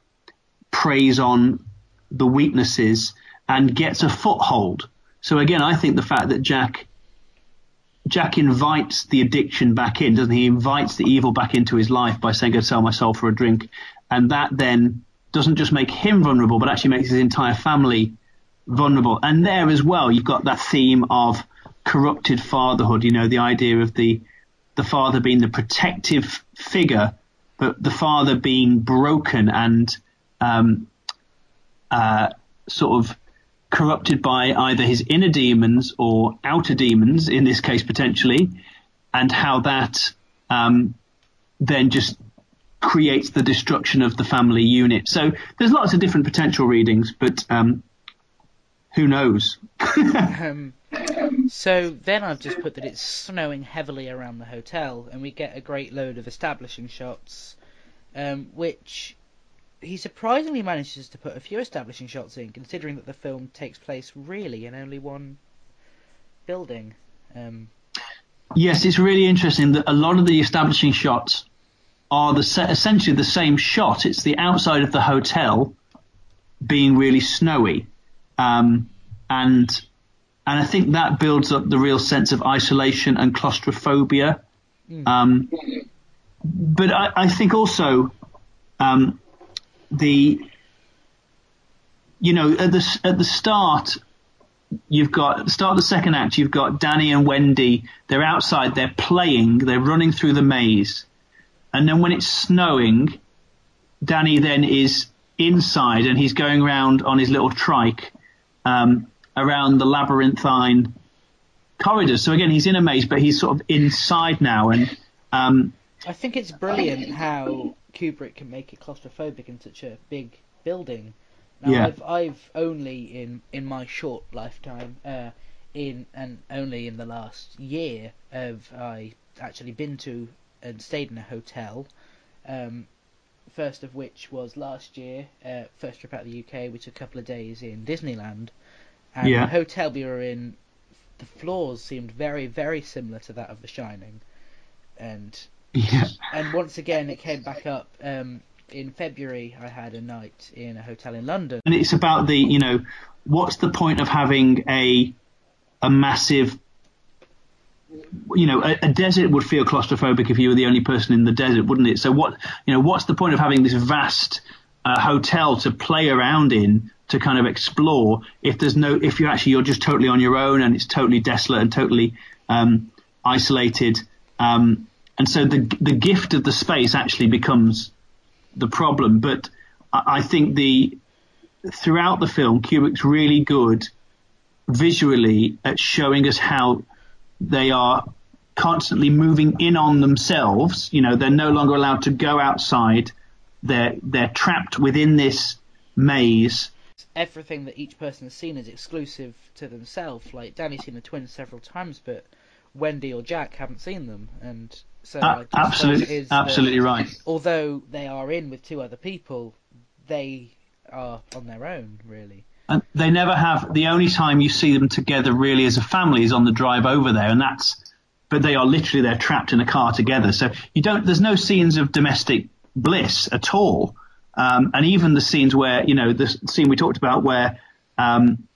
preys on the weaknesses and gets a foothold. So again, I think the fact that Jack Jack invites the addiction back in, doesn't he? He invites the evil back into his life by saying, "Go sell my soul for a drink," and that then doesn't just make him vulnerable, but actually makes his entire family vulnerable. And there as well, you've got that theme of corrupted fatherhood. You know, the idea of the the father being the protective figure, but the father being broken and um, uh, sort of corrupted by either his inner demons or outer demons, in this case potentially, and how that um, then just creates the destruction of the family unit. So there's lots of different potential readings, but um, who knows? Um, so then I've just put that it's snowing heavily around the hotel, and we get a great load of establishing shots, um, which he surprisingly manages to put a few establishing shots in, considering that the film takes place really in only one building. Um, Yes, it's really interesting that a lot of the establishing shots are the se- essentially the same shot. It's the outside of the hotel being really snowy, um, and and I think that builds up the real sense of isolation and claustrophobia. Um, but I, I think also um, the you know at the at the start you've got start of the second act you've got Danny and Wendy they're outside they're playing they're running through the maze. And then when it's snowing Danny then is inside and he's going around on his little trike um, around the labyrinthine corridors. So again he's in a maze but he's sort of inside now. And um, I think it's brilliant how Kubrick can make it claustrophobic in such a big building. Now Yeah. I've I've only in in my short lifetime, uh, in and only in the last year have I actually been to and stayed in a hotel. Um, first of which was last year, uh, first trip out of the UK. We took a couple of days in Disneyland, and Yeah. the hotel we were in, the floors seemed very very similar to that of The Shining, and yeah and once again it came back up um, in February. I had a night in a hotel in London. and it's about the you know what's the point of having a a massive you know, a, a, desert would feel claustrophobic if you were the only person in the desert, wouldn't it? So what, you know, what's the point of having this vast uh, hotel to play around in to kind of explore if there's no, if you're actually you're just totally on your own and it's totally desolate and totally um, isolated. Um, and so the the gift of the space actually becomes the problem. But I, I think the throughout the film, Kubrick's really good visually at showing us how they are constantly moving in on themselves. You know, they're no longer allowed to go outside. They're they're trapped within this maze. Everything that each person has seen is exclusive to themselves. Like Danny's seen the twins several times, but Wendy or Jack haven't seen them, and so uh, absolutely, absolutely that, right. Although they are in with two other people, they are on their own, really. And they never have. The only time you see them together really as a family is on the drive over there, and that's. But they are literally they're trapped in a car together. So you don't. There's no scenes of domestic bliss at all. Um, and even the scenes where you know the scene we talked about where um,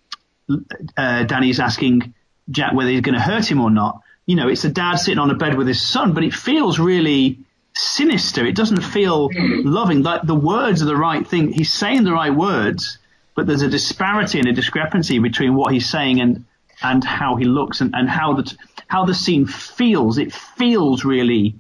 uh, Danny's asking Jack whether he's going to hurt him or not. You know, it's a dad sitting on a bed with his son, but it feels really sinister. It doesn't feel loving. Like the words are the right thing. He's saying the right words, but there's a disparity and a discrepancy between what he's saying and and how he looks and, and how the how the scene feels. It feels really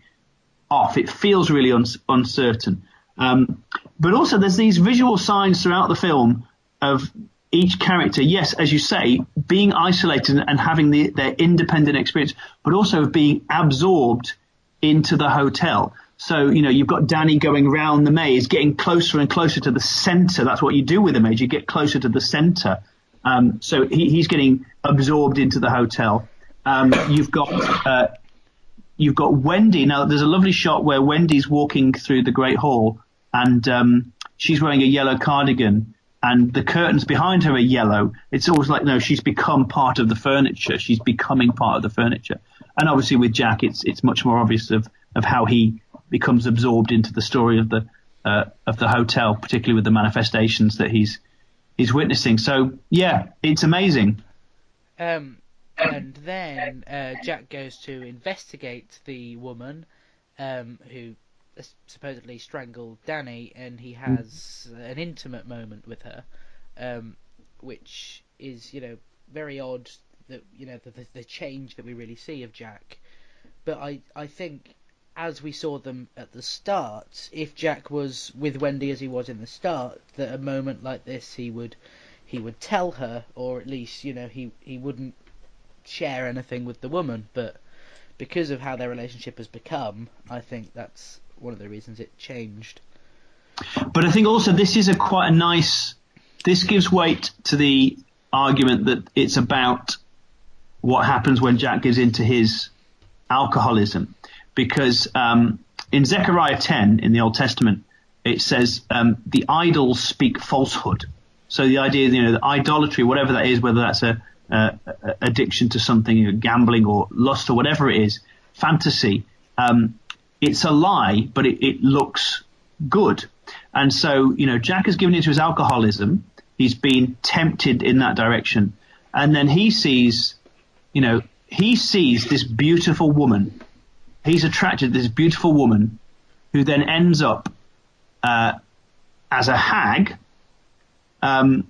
off. It feels really un, uncertain. Um, but also, there's these visual signs throughout the film of each character, yes, as you say, being isolated and having the, their independent experience, but also being absorbed into the hotel. So, you know, you've got Danny going round the maze, getting closer and closer to the center. That's what you do with a maze. You get closer to the center. Um, so he, he's getting absorbed into the hotel. Um, you've got, uh, you've got Wendy. Now, there's a lovely shot where Wendy's walking through the Great Hall and, um, she's wearing a yellow cardigan and the curtains behind her are yellow. It's always like, no, she's become part of the furniture. She's becoming part of the furniture. And obviously with Jack, it's, it's much more obvious of, of how he becomes absorbed into the story of the uh, of the hotel, particularly with the manifestations that he's he's witnessing. So yeah, it's amazing. Um, and then uh, Jack goes to investigate the woman um, who supposedly strangled Danny, and he has an intimate moment with her, um, which is you know very odd. That you know the, the, the change that we really see of Jack, but I I think as we saw them at the start, if Jack was with Wendy as he was in the start, that a moment like this he would he would tell her, or at least you know he he wouldn't share anything with the woman. But because of how their relationship has become, I think that's one of the reasons it changed. But I think also this is a quite a nice. This gives weight to the argument that it's about what happens when Jack gives into his alcoholism because um, in Zechariah 10 in the Old Testament, it says um, the idols speak falsehood. So the idea, you know, the idolatry, whatever that is, whether that's a, a, a addiction to something, you know, gambling or lust or whatever it is, fantasy, um, it's a lie, but it, it looks good. And so, you know, Jack has given into his alcoholism. He's been tempted in that direction. And then he sees, you know, he sees this beautiful woman he's attracted to this beautiful woman who then ends up uh, as a hag um,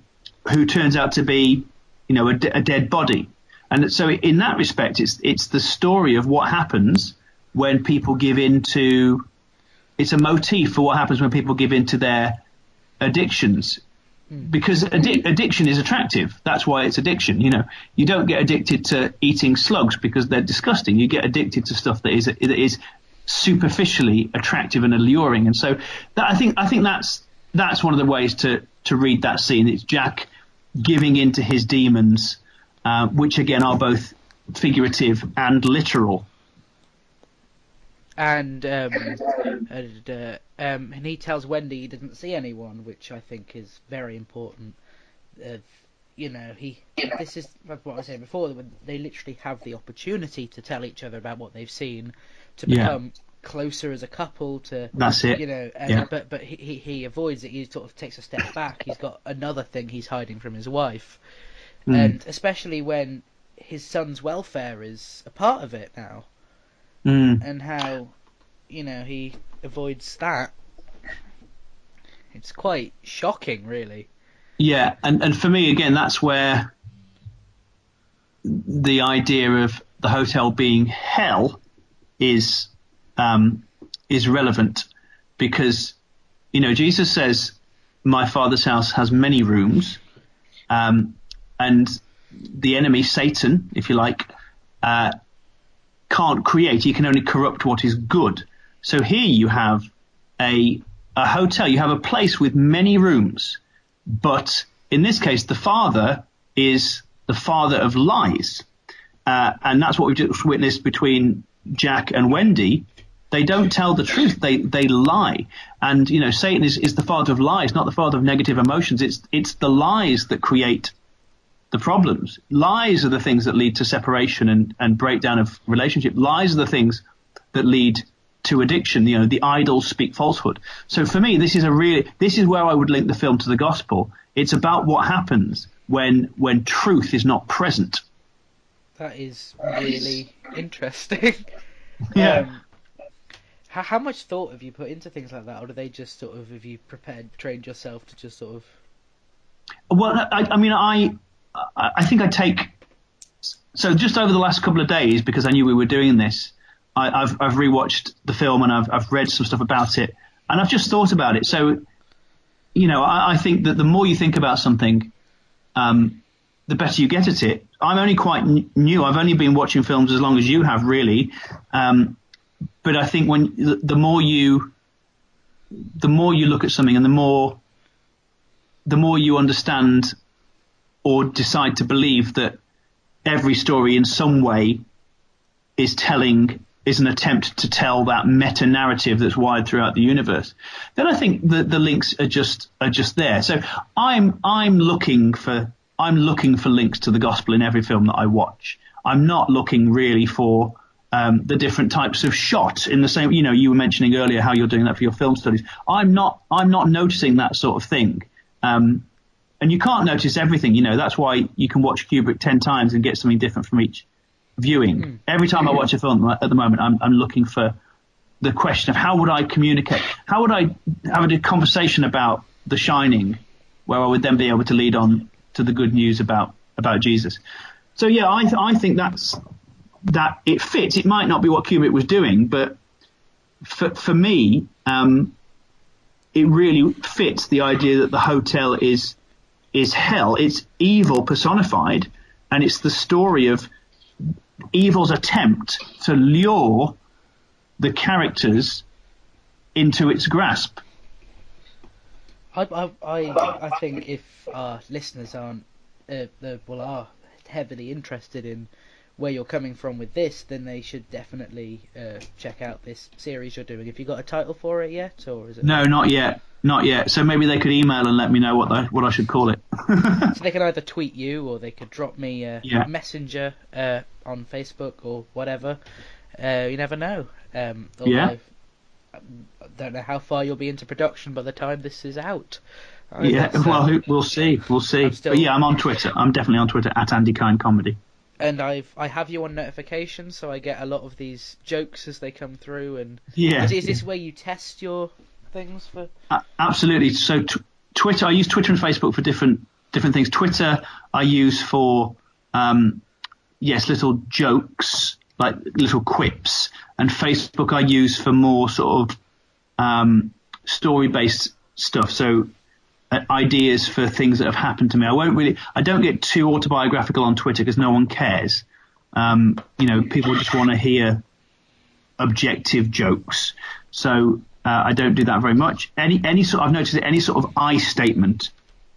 who turns out to be, you know, a, a dead body. And so in that respect, it's, it's the story of what happens when people give in to, it's a motif for what happens when people give in to their addictions because addi- addiction is attractive. That's why it's addiction. You know, you don't get addicted to eating slugs because they're disgusting. You get addicted to stuff that is that is superficially attractive and alluring. And so, that, I think I think that's that's one of the ways to to read that scene. It's Jack giving in to his demons, uh, which again are both figurative and literal and um, and, uh, um, and he tells Wendy he didn't see anyone, which I think is very important. Uh, you know, he this is what I was saying before. They literally have the opportunity to tell each other about what they've seen, to become yeah. closer as a couple. To that's it. You know, yeah. but but he he avoids it. He sort of takes a step back. He's got another thing he's hiding from his wife, mm. and especially when his son's welfare is a part of it now, Mm. and how you know he avoids that. It's quite shocking, really. Yeah, and and for me again, that's where the idea of the hotel being hell is um, is relevant because you know Jesus says, "My Father's house has many rooms," um, and the enemy Satan, if you like, uh, can't create; he can only corrupt what is good. So here you have a a hotel, you have a place with many rooms but in this case, the father is the father of lies. Uh, and that's what we've just witnessed between Jack and Wendy. They don't tell the truth. They they lie. And you know, Satan is, is the father of lies, not the father of negative emotions. It's it's the lies that create the problems. Lies are the things that lead to separation and, and breakdown of relationship. Lies are the things that lead to addiction. You know, the idols speak falsehood. So for me, this is a really, this is where I would link the film to the gospel. It's about what happens when, when truth is not present. That is really interesting. Yeah. Um, how, how much thought have you put into things like that, or do they just sort of have you prepared, trained yourself to just sort of? Well, I, I mean, I, I think I take, so just over the last couple of days, because I knew we were doing this, I, I've, I've rewatched the film and I've, I've read some stuff about it and I've just thought about it. So, you know, I, I think that the more you think about something, um, the better you get at it. I'm only quite n- new. I've only been watching films as long as you have, really. Um, but I think when the, the more you, the more you look at something, and the more, the more you understand or decide to believe that every story in some way is telling is an attempt to tell that meta narrative that's wired throughout the universe, then I think the, the links are just are just there. So I'm I'm looking for I'm looking for links to the gospel in every film that I watch. I'm not looking really for um, the different types of shot in the same. You know, you were mentioning earlier how you're doing that for your film studies. I'm not I'm not noticing that sort of thing. Um, and you can't notice everything. You know, that's why you can watch Kubrick ten times and get something different from each viewing. Every time I watch a film at the moment, I'm, I'm looking for the question of how would I communicate? How would I have a conversation about The Shining, where I would then be able to lead on to the good news about about Jesus? So yeah, I th- I think that's that it fits. It might not be what Kubrick was doing, but for for me, um, it really fits the idea that the hotel is is hell. It's evil personified, and it's the story of evil's attempt to lure the characters into its grasp. I, I, I, think if our listeners aren't, uh, uh, well, are heavily interested in where you're coming from with this, then they should definitely uh, check out this series you're doing. Have you got a title for it yet, or is it? No, not yet, not yet. So maybe they could email and let me know what what I should call it. So they can either tweet you, or they could drop me a Yeah. messenger uh, on Facebook or whatever. Uh, you never know. Um, Yeah. I don't know how far you'll be into production by the time this is out. I yeah, guess, well, uh, we'll see, we'll see. Still- But yeah, I'm on Twitter. I'm definitely on Twitter at Andy Kine Comedy. And I've I have you on notifications, so I get a lot of these jokes as they come through. And Yeah, is, is this where you test your things for? A- absolutely. So t- Twitter, I use Twitter and Facebook for different different things. Twitter, I use for um, yes, little jokes like little quips, and Facebook I use for more sort of um, story based stuff. So uh, ideas for things that have happened to me. I won't really. I don't get too autobiographical on Twitter because no one cares. Um, you know, people just want to hear objective jokes. So uh, I don't do that very much. Any any sort I've noticed any sort of I statement,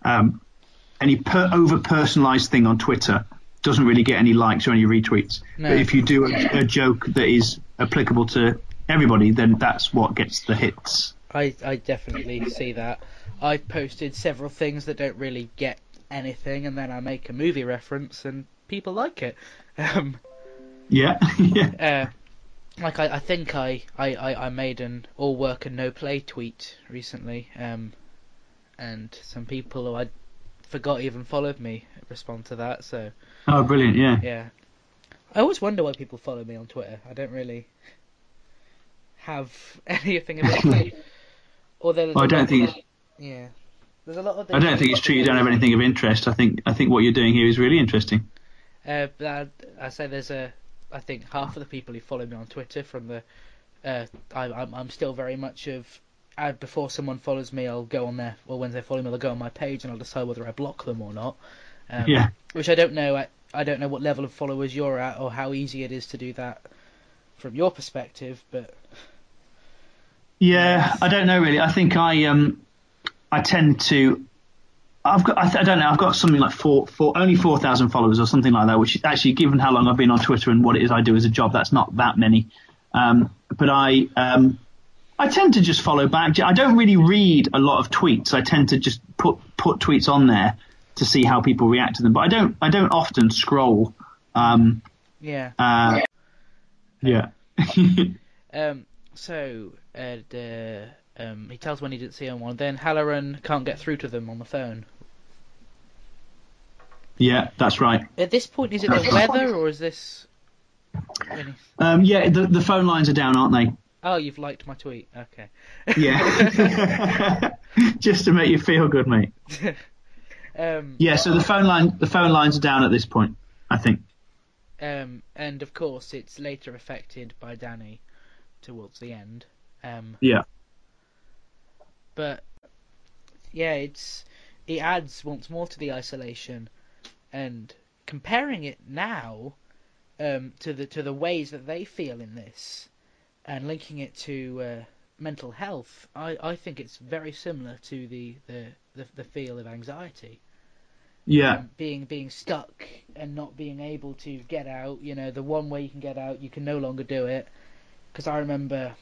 um, any per, over personalized thing on Twitter doesn't really get any likes or any retweets. No. But if you do a, a joke that is applicable to everybody, then that's what gets the hits. I I definitely see that. I've posted several things that don't really get anything, and then I make a movie reference, and people like it. Um, Yeah, yeah, uh, like I, I think I, I, I, I made an all work and no play tweet recently, um, and some people who I forgot even followed me respond to that. So Oh, brilliant! Yeah. yeah, I always wonder why people follow me on Twitter. I don't really have anything about it. There's I don't think of- yeah, there's a lot of. I don't think it's true. You don't have anything of interest. I think I think what you're doing here is really interesting. Uh, but I, I say there's a, I think half of the people who follow me on Twitter from the, uh, I, I'm, I'm still very much of, uh, before someone follows me, I'll go on there, or when they follow me, they'll go on my page and I'll decide whether I block them or not. Um, Yeah. Which I don't know. I, I don't know what level of followers you're at or how easy it is to do that from your perspective, but Yeah, I don't know really. I think I um I tend to I've got I, th- I don't know I've got something like four four only four thousand followers or something like that. Which actually, given how long I've been on Twitter and what it is I do as a job, that's not that many. Um, but I um I tend to just follow back. I don't really read a lot of tweets. I tend to just put put tweets on there to see how people react to them. But I don't I don't often scroll. Um, yeah. uh, yeah. Um, so, the, um, he tells when he didn't see anyone. Then Hallorann can't get through to them on the phone. yeah, that's right. At this point, is it the weather or is this? Um, yeah, the, the phone lines are down, aren't they? Oh, you've liked my tweet. Okay. Yeah. Just to make you feel good, mate. um, Yeah, so the phone line the phone lines are down at this point, I think. um, and of course, it's later affected by Danny towards the end. Um, Yeah. but yeah, it's it adds once more to the isolation, and comparing it now um, to the to the ways that they feel in this, and linking it to uh, mental health, I, I think it's very similar to the, the, the, the feel of anxiety. Yeah. Um, being being stuck and not being able to get out. You know, the one way you can get out, you can no longer do it. Because I remember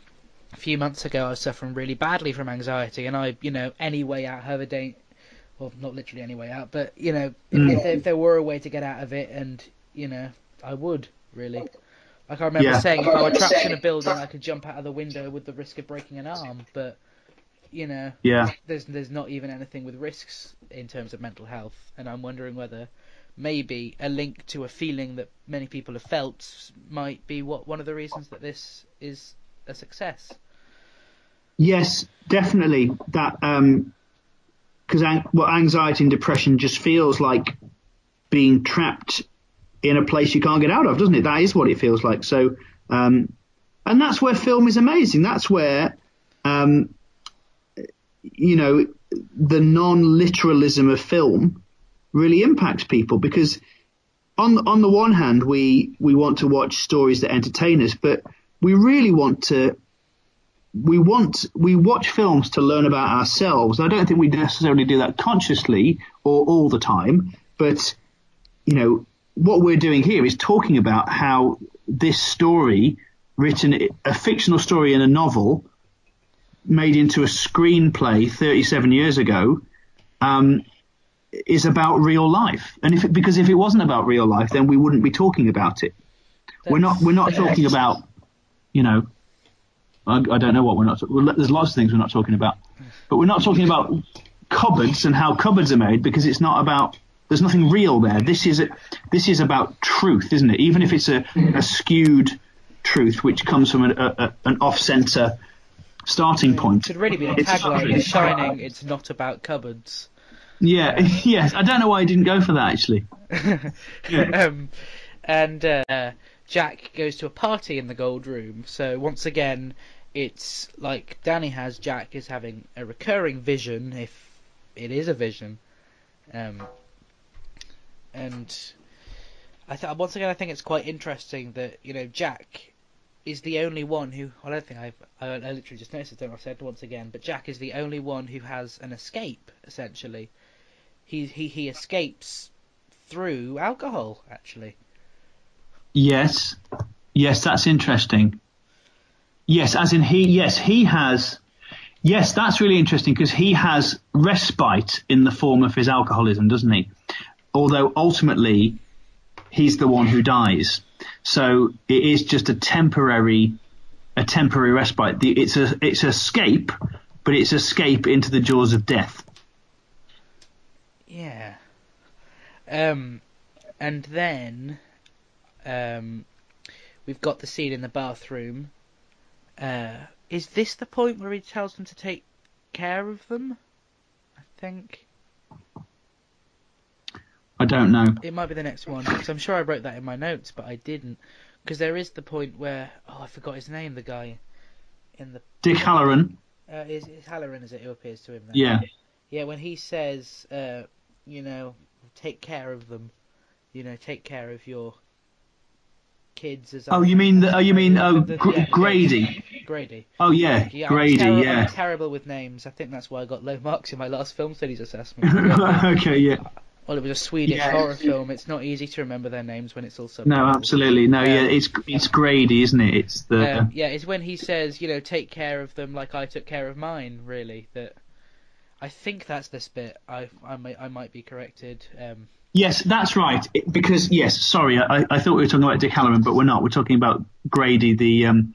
a few months ago, I was suffering really badly from anxiety, and I, you know, any way out, however day, well, not literally any way out, but you know, if, Mm. if, there, if there were a way to get out of it, and you know, I would really. Like I remember Yeah. saying, if I were trapped in a building, I could jump out of the window with the risk of breaking an arm, but you know, Yeah. there's there's not even anything with risks in terms of mental health, and I'm wondering whether maybe a link to a feeling that many people have felt might be what one of the reasons that this is a success. Yes, definitely. That um, because an- well, anxiety and depression just feels like being trapped in a place you can't get out of, doesn't it? That is what it feels like. So, um, and that's where film is amazing. That's where, um, you know, the non-literalism of film really impacts people because on on the one hand we we want to watch stories that entertain us, but we really want to we want we watch films to learn about ourselves. I don't think we necessarily do that consciously or all the time, but you know what we're doing here is talking about how this story, written a fictional story in a novel, made into a screenplay 37 years ago, um, is about real life. And if it, because if it wasn't about real life, then we wouldn't be talking about it. We're not we're not talking about, you know, I, I don't know what we're not. Well, there's lots of things we're not talking about, but we're not talking about cupboards and how cupboards are made because it's not about. There's nothing real there. This is a, this is about truth, isn't it? Even if it's a, a skewed truth which comes from a, a, an off-center starting point. It Should really be the It's- tagline: "The Shining. It's not about cupboards." Yeah, yes. I don't know why I didn't go for that actually. um, and uh, Jack goes to a party in the gold room. So once again, it's like Danny has. Jack is having a recurring vision, if it is a vision. Um, and I th- once again, I think it's quite interesting that you know Jack is the only one who. I don't think I've. I, I literally just noticed. it, Don't know if I said once again, but Jack is the only one who has an escape. Essentially, he he he escapes through alcohol. Actually, Yes, yes, that's interesting. Yes, as in he, yes, he has. Yes, that's really interesting because he has respite in the form of his alcoholism, doesn't he? Although ultimately, he's the one who dies. So it is just a temporary, a temporary respite. The, it's a, it's escape, but it's escape into the jaws of death. Yeah. Um, and then, um, we've got the scene in the bathroom. Uh, is this the point where he tells them to take care of them? I think I don't know. it might be the next one because I'm sure I wrote that in my notes, but I didn't. Because there is the point where oh, I forgot his name. The guy in the Dick Hallorann. uh, is, is Hallorann, is it? Who appears to him? Then? Yeah. Yeah, when he says, uh, you know, take care of them, you know, take care of your kids. As Oh, you mean the, oh, you mean oh The- Gr- yeah, Grady? Grady. Oh yeah, Yeah, Grady. I'm, terri- yeah. I'm terrible with names. I think that's why I got low marks in my last film studies assessment. okay, yeah. well, it was a Swedish Yeah. horror film. It's not easy to remember their names when it's all subtitles. No, absolutely. No, yeah. Um, It's it's Grady, isn't it? It's the Um, yeah, it's when he says, you know, take care of them like I took care of mine. Really, that I think that's this bit. I I might I might be corrected. Um, Yes, that's right. It- because yes, sorry, I, I thought we were talking about Dick Hallorann, but we're not. We're talking about Grady, the um,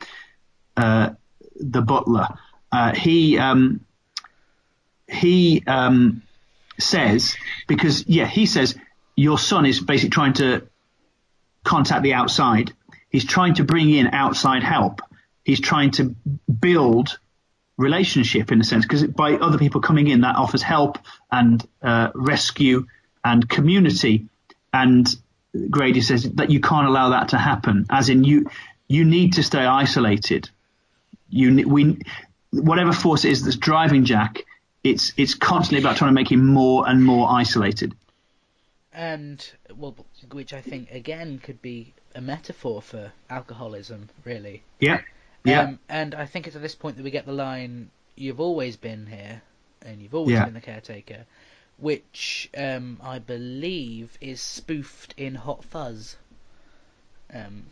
uh, the butler. Uh, he um, he um, says because yeah, he says your son is basically trying to contact the outside. He's trying to bring in outside help. He's trying to build relationship in a sense because by other people coming in that offers help and uh, rescue and community. And Grady says that you can't allow that to happen as in you you need to stay isolated. You we whatever force it is that's driving Jack it's it's constantly about trying to make him more and more isolated. And well, which I think again could be a metaphor for alcoholism, really. yeah yeah. Um, and I think it's at this point that we get the line, "You've always been here, and you've always Yeah. been the caretaker," which um, I believe is spoofed in Hot Fuzz. Um,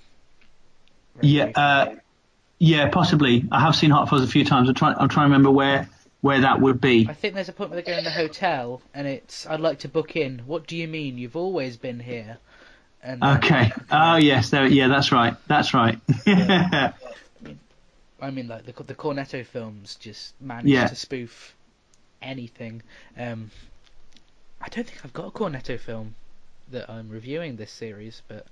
yeah uh, yeah possibly I have seen Hot Fuzz a few times I'm trying I'm trying to remember where where that would be I think there's a point where they go in the hotel, and it's, "I'd like to book in." What do you mean? You've always been here. And okay oh yes there yeah that's right that's right I mean, like the the Cornetto films just manage Yeah. to spoof anything. Um, I don't think I've got a Cornetto film that I'm reviewing this series, but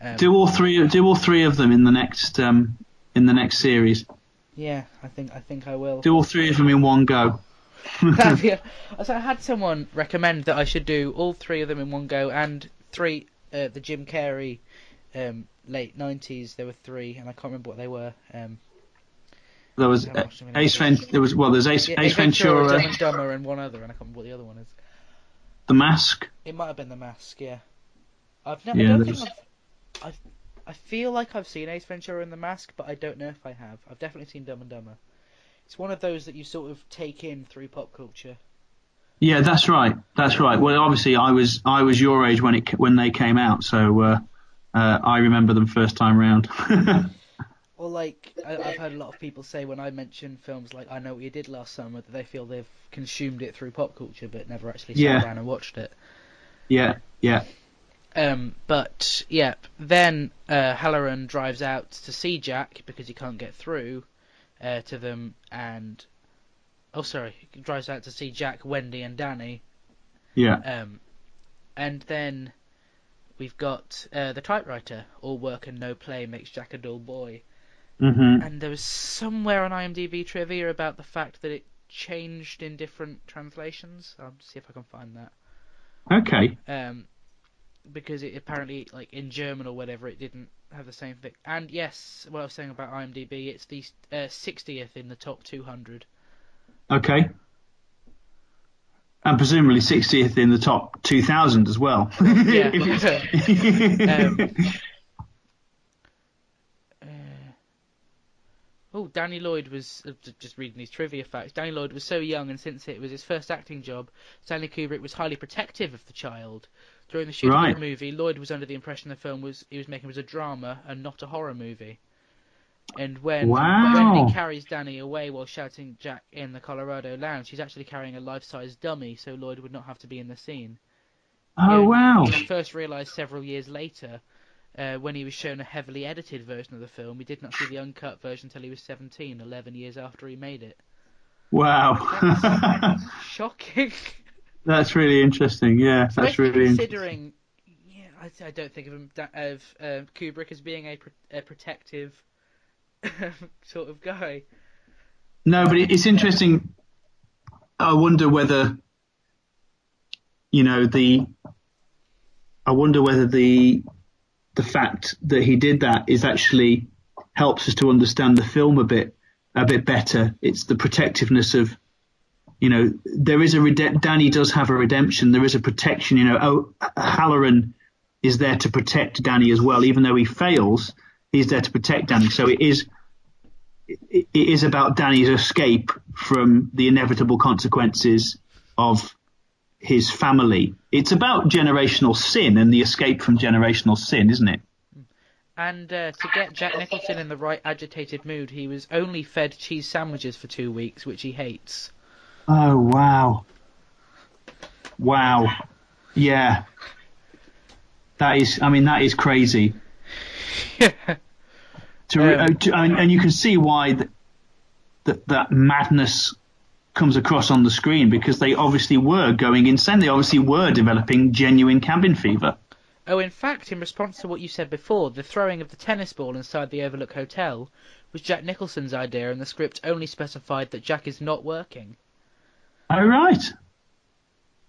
um, do all three do all three of them in the next um in the next series yeah, I think I think I will. do all three of them in one go a- so I had someone recommend that I should do all three of them in one go, and three uh, the Jim Carrey um, late nineties. There were three, and I can't remember what they were. Um, there was I haven't watched them in Ace. Ventura there was well there's Ace, yeah, Ace Ventura, Dumb and Dumber, and one other, and I can't remember what the other one is. The Mask It might have been the mask, yeah. I've never. Yeah, I there's- I've, I've. I feel like I've seen Ace Ventura and the Mask, but I don't know if I have. I've definitely seen Dumb and Dumber. It's one of those that you sort of take in through pop culture. yeah that's right that's right well obviously I was I was your age when it when they came out so uh, uh, I remember them first time round Or like I, I've heard a lot of people say when I mention films like I Know What You Did Last Summer that they feel they've consumed it through pop culture but never actually sat Yeah. down and watched it. yeah yeah Um, but yeah, then uh, Hallorann drives out to see Jack because he can't get through uh, to them, and oh, sorry, he drives out to see Jack, Wendy, and Danny. yeah Um, and then we've got uh, the typewriter. All work and no play makes Jack a dull boy. Hmm And there was somewhere on IMDb trivia about the fact that it changed in different translations. I'll see if I can find that. okay um, because it apparently like in German or whatever it didn't have the same thing. And yes, what I was saying about IMDb, it's the uh, 60th in the top 200. okay and presumably 60th in the top 2000 as well Yeah. um, oh, Danny Lloyd was uh, just reading these trivia facts. Danny Lloyd was so young, and since it was his first acting job, Stanley Kubrick was highly protective of the child. During the shooting Right. of the movie, Lloyd was under the impression the film was he was making was a drama and not a horror movie. And when Wow. Wendy carries Danny away while shouting Jack in the Colorado lounge, she's actually carrying a life-size dummy, so Lloyd would not have to be in the scene. oh wow He first realised several years later, uh, when he was shown a heavily edited version of the film. He did not see the uncut version until he was 17, 11 years after he made it. wow Shocking. That's really interesting. Yeah, that's Especially really interesting. considering. Yeah, I, I don't think of him of uh, Kubrick as being a, a protective sort of guy. No, but it's interesting. I wonder whether, you know, the. I wonder whether the, the fact that he did that is actually helps us to understand the film a bit, a bit better. It's the protectiveness of, you know, there is a rede- Danny does have a redemption. There is a protection. You know, oh, Hallorann is there to protect Danny as well, even though he fails. He's there to protect Danny. So it is it it is about Danny's escape from the inevitable consequences of his family. It's about generational sin and the escape from generational sin, isn't it? And uh, to get Jack Nicholson in the right agitated mood, he was only fed cheese sandwiches for two weeks, which he hates. Oh wow, wow, yeah. That is, I mean, that is crazy. To, Um, uh, to and, and you can see why th- that that madness comes across on the screen because they obviously were going insane. They obviously were developing genuine cabin fever. Oh, in fact, in response to what you said before, the throwing of the tennis ball inside the Overlook Hotel was Jack Nicholson's idea, and the script only specified that Jack is not working. Oh right,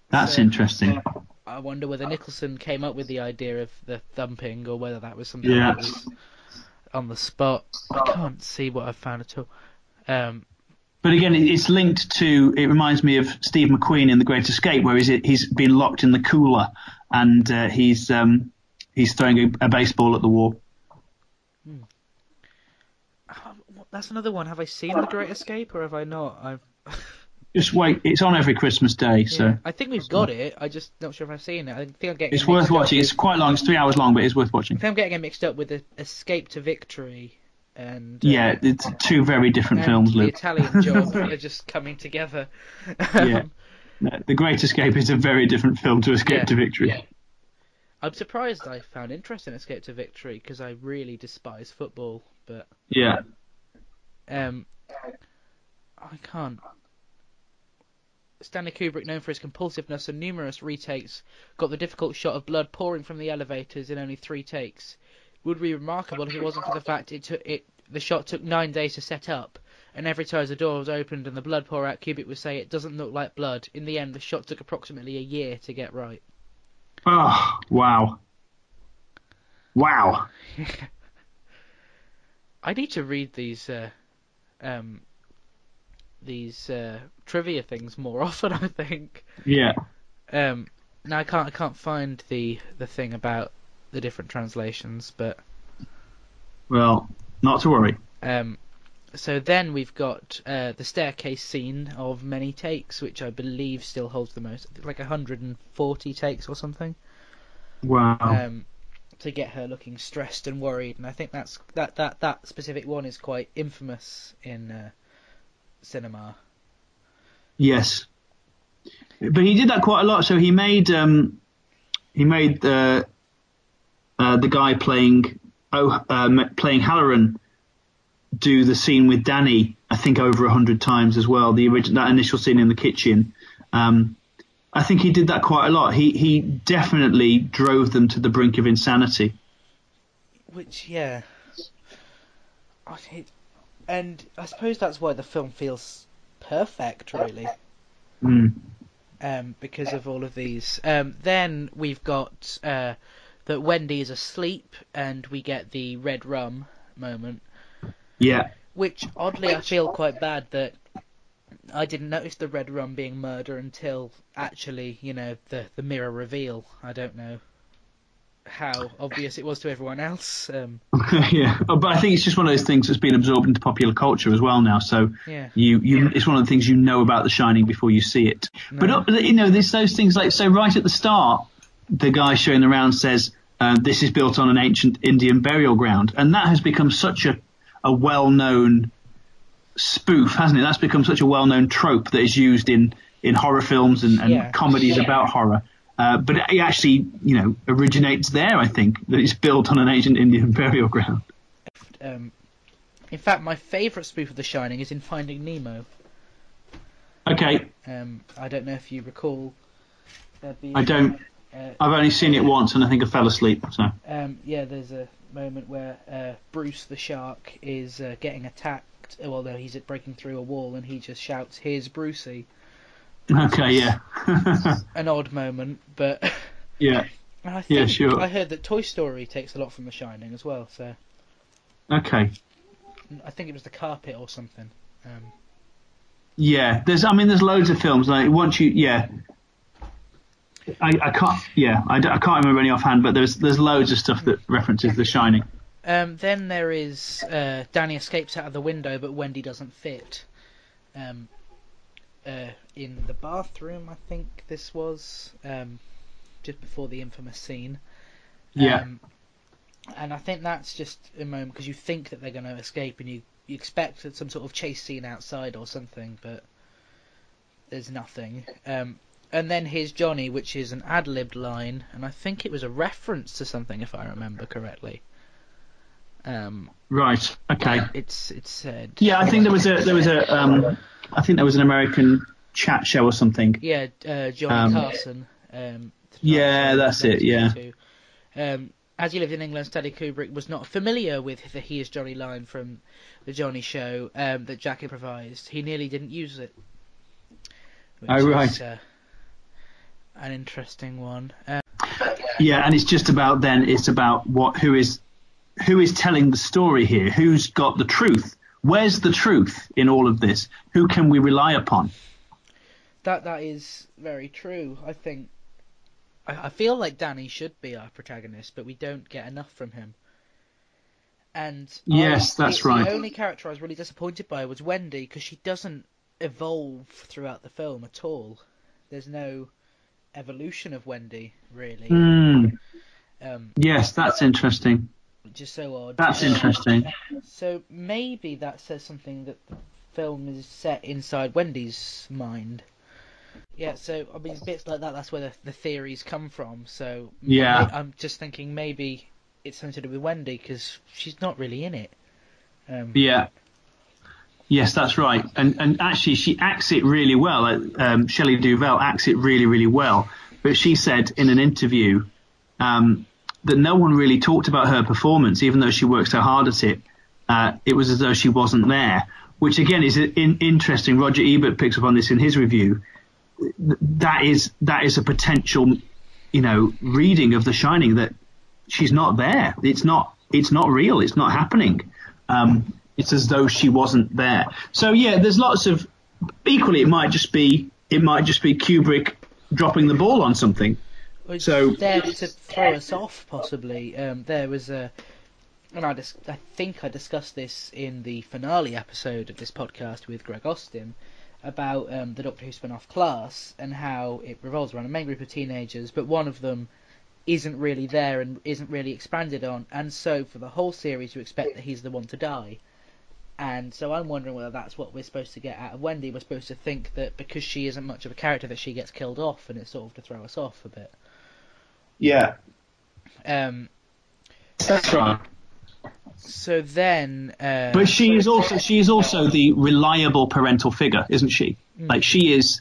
that's So- interesting. I wonder whether Nicholson came up with the idea of the thumping, or whether that was something Yeah. that was on the spot. I can't see what I found at all. Um, But again, it's linked to. It reminds me of Steve McQueen in The Great Escape, where he's he's been locked in the cooler and uh, he's um, he's throwing a, a baseball at the wall. oh, that's another one. Have I seen The Great Escape, or have I not? I've, Just wait, it's on every Christmas day, so yeah. I think we've got it. I just not sure if I've seen it. I think I'm getting. it's it worth watching. with- It's quite long. It's three hours long, but it's worth watching. I think I'm getting it mixed up with the Escape to Victory and uh, Yeah, it's two very different films, the Luke. Italian Job are just coming together. Yeah. No, The Great Escape is a very different film to Escape Yeah, to Victory. yeah. I'm surprised I found interest in Escape to Victory because I really despise football, but Yeah. um, I can't. Stanley Kubrick, known for his compulsiveness and numerous retakes, got the difficult shot of blood pouring from the elevators in only three takes. Would be remarkable if it wasn't for the fact it took it. The shot took nine days to set up, and every time the door was opened and the blood pour out, Kubrick would say it doesn't look like blood. In the end, the shot took approximately a year to get right. Oh, wow. Wow. I need to read these uh, um, these uh, trivia things more often. I think. Yeah. Um, now I can't I can't find the the thing about the different translations, but Well, not to worry. um, so then we've got uh, the staircase scene of many takes, which I believe still holds the most, like 140 takes or something. Wow. um, to get her looking stressed and worried, and I think that's that that that specific one is quite infamous in uh, cinema. Yes, but he did that quite a lot. So he made um, he made the uh, the guy playing oh um, playing Hallorann do the scene with Danny. I think over a hundred times as well. The original that initial scene in the kitchen. Um, I think he did that quite a lot. He he definitely drove them to the brink of insanity. Which, yeah, I think, and I suppose that's why the film feels perfect, really, Mm. um, because of all of these. Um, then we've got uh, that Wendy is asleep, and we get the red rum moment. Yeah, Which oddly, I feel quite bad that I didn't notice the red rum being murder until actually, you know, the the mirror reveal. I don't know how obvious it was to everyone else. Um, yeah. Oh, but I think it's just one of those things that's been absorbed into popular culture as well now. So yeah, you you it's one of the things you know about The Shining before you see it. But No. uh, you know, there's those things like so right at the start, the guy showing around says uh, this is built on an ancient Indian burial ground, and that has become such a a well-known spoof, hasn't it? That's become such a well-known trope that is used in in horror films and, and Yeah. comedies Yeah. about horror. Uh, but it actually, you know, originates there. I think that it's built on an ancient Indian burial ground. um, in fact, my favourite spoof of The Shining is in Finding Nemo. Okay, Um, I don't know if you recall I don't. Uh, I've only seen it once, and I think I fell asleep. So um, yeah, there's a moment where uh, Bruce the shark is uh, getting attacked. Well, no, he's breaking through a wall, and he just shouts, "Here's Brucey!" okay, yeah, An odd moment, but yeah, I think Yeah, sure. I heard that Toy Story takes a lot from The Shining as well. So okay, I think it was the carpet or something. Um, yeah. There's, I mean, there's loads of films like once you, yeah. I, I can't, yeah, I, I can't remember any offhand, but there's there's loads of stuff that references The Shining. Um, then there is uh, Danny escapes out of the window, but Wendy doesn't fit. Um, uh, in the bathroom, I think this was um, just before the infamous scene. Yeah. Um, and I think that's just a moment because you think that they're going to escape, and you, you expect some sort of chase scene outside or something, but there's nothing. Um, and then here's Johnny, which is an ad libbed line, and I think it was a reference to something, if I remember correctly. Um, Right. Okay. it's it's said. Yeah, I think there was a there was a um, I think there was an American chat show or something. Yeah, uh, Johnny Um, Carson. Um, Yeah, that's it, yeah. Um, as he lived in England, Stanley Kubrick was not familiar with the "Here's Johnny" line from the Johnny Show um, that Jack improvised. He nearly didn't use it. Oh, is, right. uh, an interesting one. Um, Yeah, and it's just about then it's about what who is who is telling the story here? Who's got the truth? Where's the truth in all of this? Who can we rely upon? that that is very true. I think. I, I feel like Danny should be our protagonist, but we don't get enough from him. And Yes, I- that's it's right. The only character I was really disappointed by was Wendy because she doesn't evolve throughout the film at all. There's no evolution of Wendy really, Hmm. um, Yes, that's interesting. which is so odd. That's Um, interesting. So maybe that says something that the film is set inside Wendy's mind. Yeah, so I mean bits like that. That's where the, the theories come from. So Yeah. I'm just thinking maybe it's something to do with Wendy because she's not really in it. Um, Yeah. Yes, that's right. And and actually, she acts it really well. Um, Shelley Duvall acts it really, really well. But she said in an interview um, that no one really talked about her performance, even though she worked so hard at it. Uh, it was as though she wasn't there, which again is in, interesting. Roger Ebert picks up on this in his review. That is that is a potential, you know, reading of The Shining that she's not there. It's not it's not real. It's not happening. Um, it's as though she wasn't there. So yeah, there's lots of. Equally, it might just be it might just be Kubrick dropping the ball on something. It's So- there to throw us off, possibly. Um, there was a, and I, dis- I think I discussed this in the finale episode of this podcast with Greg Austin about um, the Doctor Who spin-off Class and how it revolves around a main group of teenagers, but one of them isn't really there and isn't really expanded on, and so for the whole series you expect that he's the one to die. And so I'm wondering whether that's what we're supposed to get out of Wendy. We're supposed to think that because she isn't much of a character that she gets killed off, and it's sort of to throw us off a bit. Yeah, Um, that's right. so then, uh, But she is also she is also the reliable parental figure, isn't she? Like she is.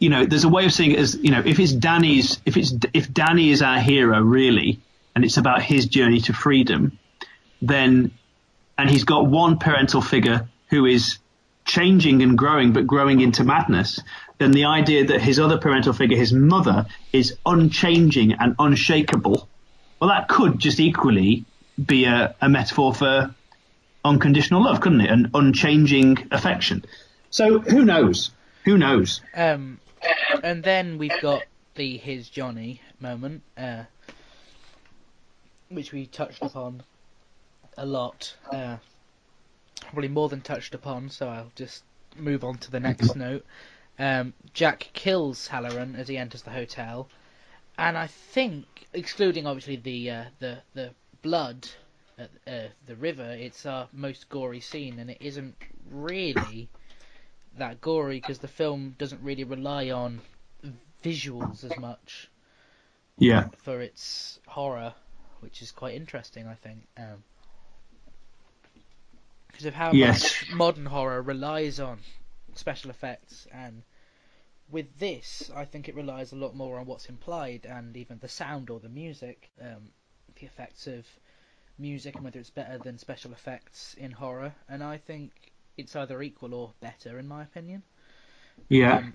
You know, there's a way of saying it as you know, if it's Danny's, if it's if Danny is our hero really, and it's about his journey to freedom, then, and he's got one parental figure who is changing and growing, but growing into madness, then the idea that his other parental figure, his mother, is unchanging and unshakable, well, that could just equally be a, a metaphor for unconditional love, couldn't it? An unchanging affection. So who knows? Who knows? um, and then we've got the his Johnny moment, uh, which we touched upon a lot, uh, probably more than touched upon. So I'll just move on to the next note. Um, Jack kills Hallorann as he enters the hotel, and I think, excluding obviously the uh, the the blood at uh, the river, it's our most gory scene, and it isn't really that gory because the film doesn't really rely on visuals as much Yeah. for its horror, which is quite interesting, I think. Because of how Yes. much modern horror relies on special effects and with this, I think it relies a lot more on what's implied and even the sound or the music, um, the effects of music and whether it's better than special effects in horror. And I think it's either equal or better, in my opinion. Yeah.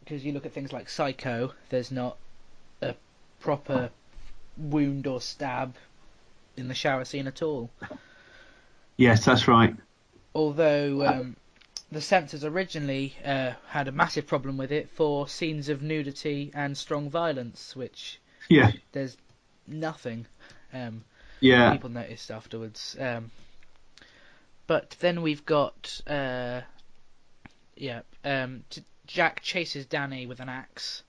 Because you look at things like Psycho, there's not a proper wound or stab in the shower scene at all. Yes, that's right. Although um, the censors originally uh, had a massive problem with it for scenes of nudity and strong violence, which Yeah. there's nothing. Um, Yeah. people noticed afterwards. Um, but then we've got, uh, yeah, um, Jack chases Danny with an axe,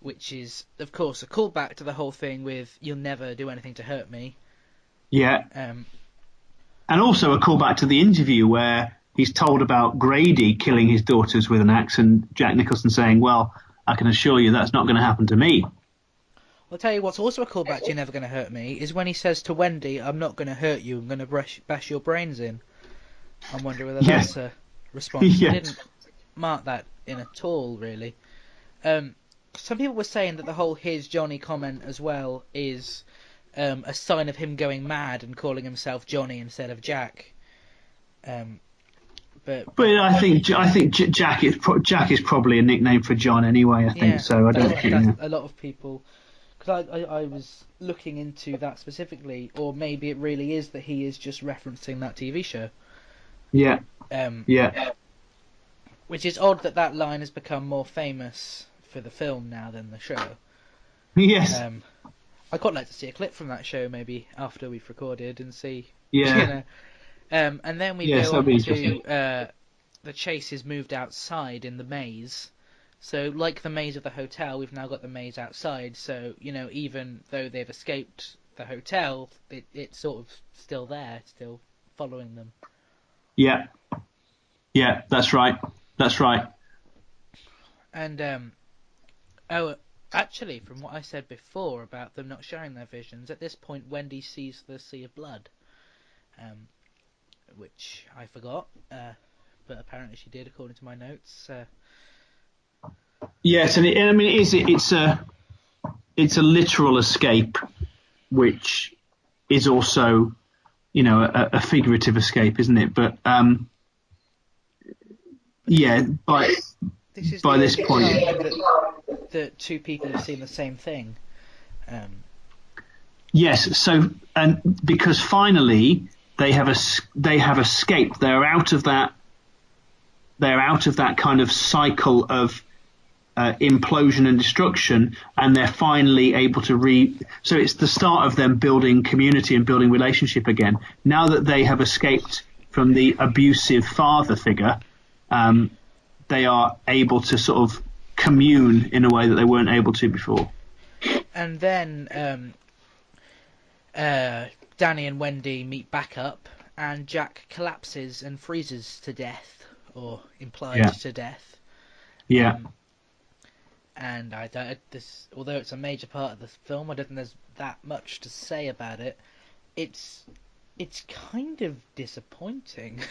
which is, of course, a callback to the whole thing with "You'll never do anything to hurt me." Yeah. Um, And also a callback to the interview where he's told about Grady killing his daughters with an axe, and Jack Nicholson saying, "Well, I can assure you that's not going to happen to me." I'll tell you what's also a callback to "You're never going to hurt me" is when he says to Wendy, "I'm not going to hurt you. I'm going to bash, bash your brains in." I'm wondering whether Yes. that's a response. Yes. I didn't mark that in at all, really. Um, some people were saying that the whole "Here's Johnny" comment as well is um, a sign of him going mad and calling himself Johnny instead of Jack. Um, but But I think I think Jack is pro- Jack is probably a nickname for John anyway. I think yeah, so. I don't think. yeah. a lot of people. Because I, I, I was looking into that specifically, or maybe it really is that he is just referencing that TV show. Yeah, Um, yeah, which is odd that that line has become more famous for the film now than the show. yes, Um, I'd quite like to see a clip from that show maybe after we've recorded and see. yeah, You know. Um, and then we Yes, go on to uh, the chase is moved outside in the maze. So, like the maze of the hotel, we've now got the maze outside. So, you know, even though they've escaped the hotel, it, it's sort of still there, still following them. yeah, yeah. That's right. That's right. And um, oh, actually, from what I said before about them not sharing their visions, at this point Wendy sees the sea of blood, um, which I forgot, uh, but apparently she did, according to my notes. Uh, Yes, and it, I mean, it is it's a it's a literal escape, which is also, you know, a, a figurative escape, isn't it? But um, yeah, by this is By this point- that, that two people have seen the same thing. Um, yes, so and because finally they have es- they have escaped, they're out of that they're out of that kind of cycle of uh, implosion and destruction, and they're finally able to re. So it's the start of them building community and building relationship again. Now that they have escaped from the abusive father figure, um, they are able to sort of commune in a way that they weren't able to before. and then um, uh, Danny and Wendy meet back up, and Jack collapses and freezes to death, or implied Yeah. to death. Yeah. Um, and I don't. This, although it's a major part of the film, I don't think there's that much to say about it. It's it's kind of disappointing.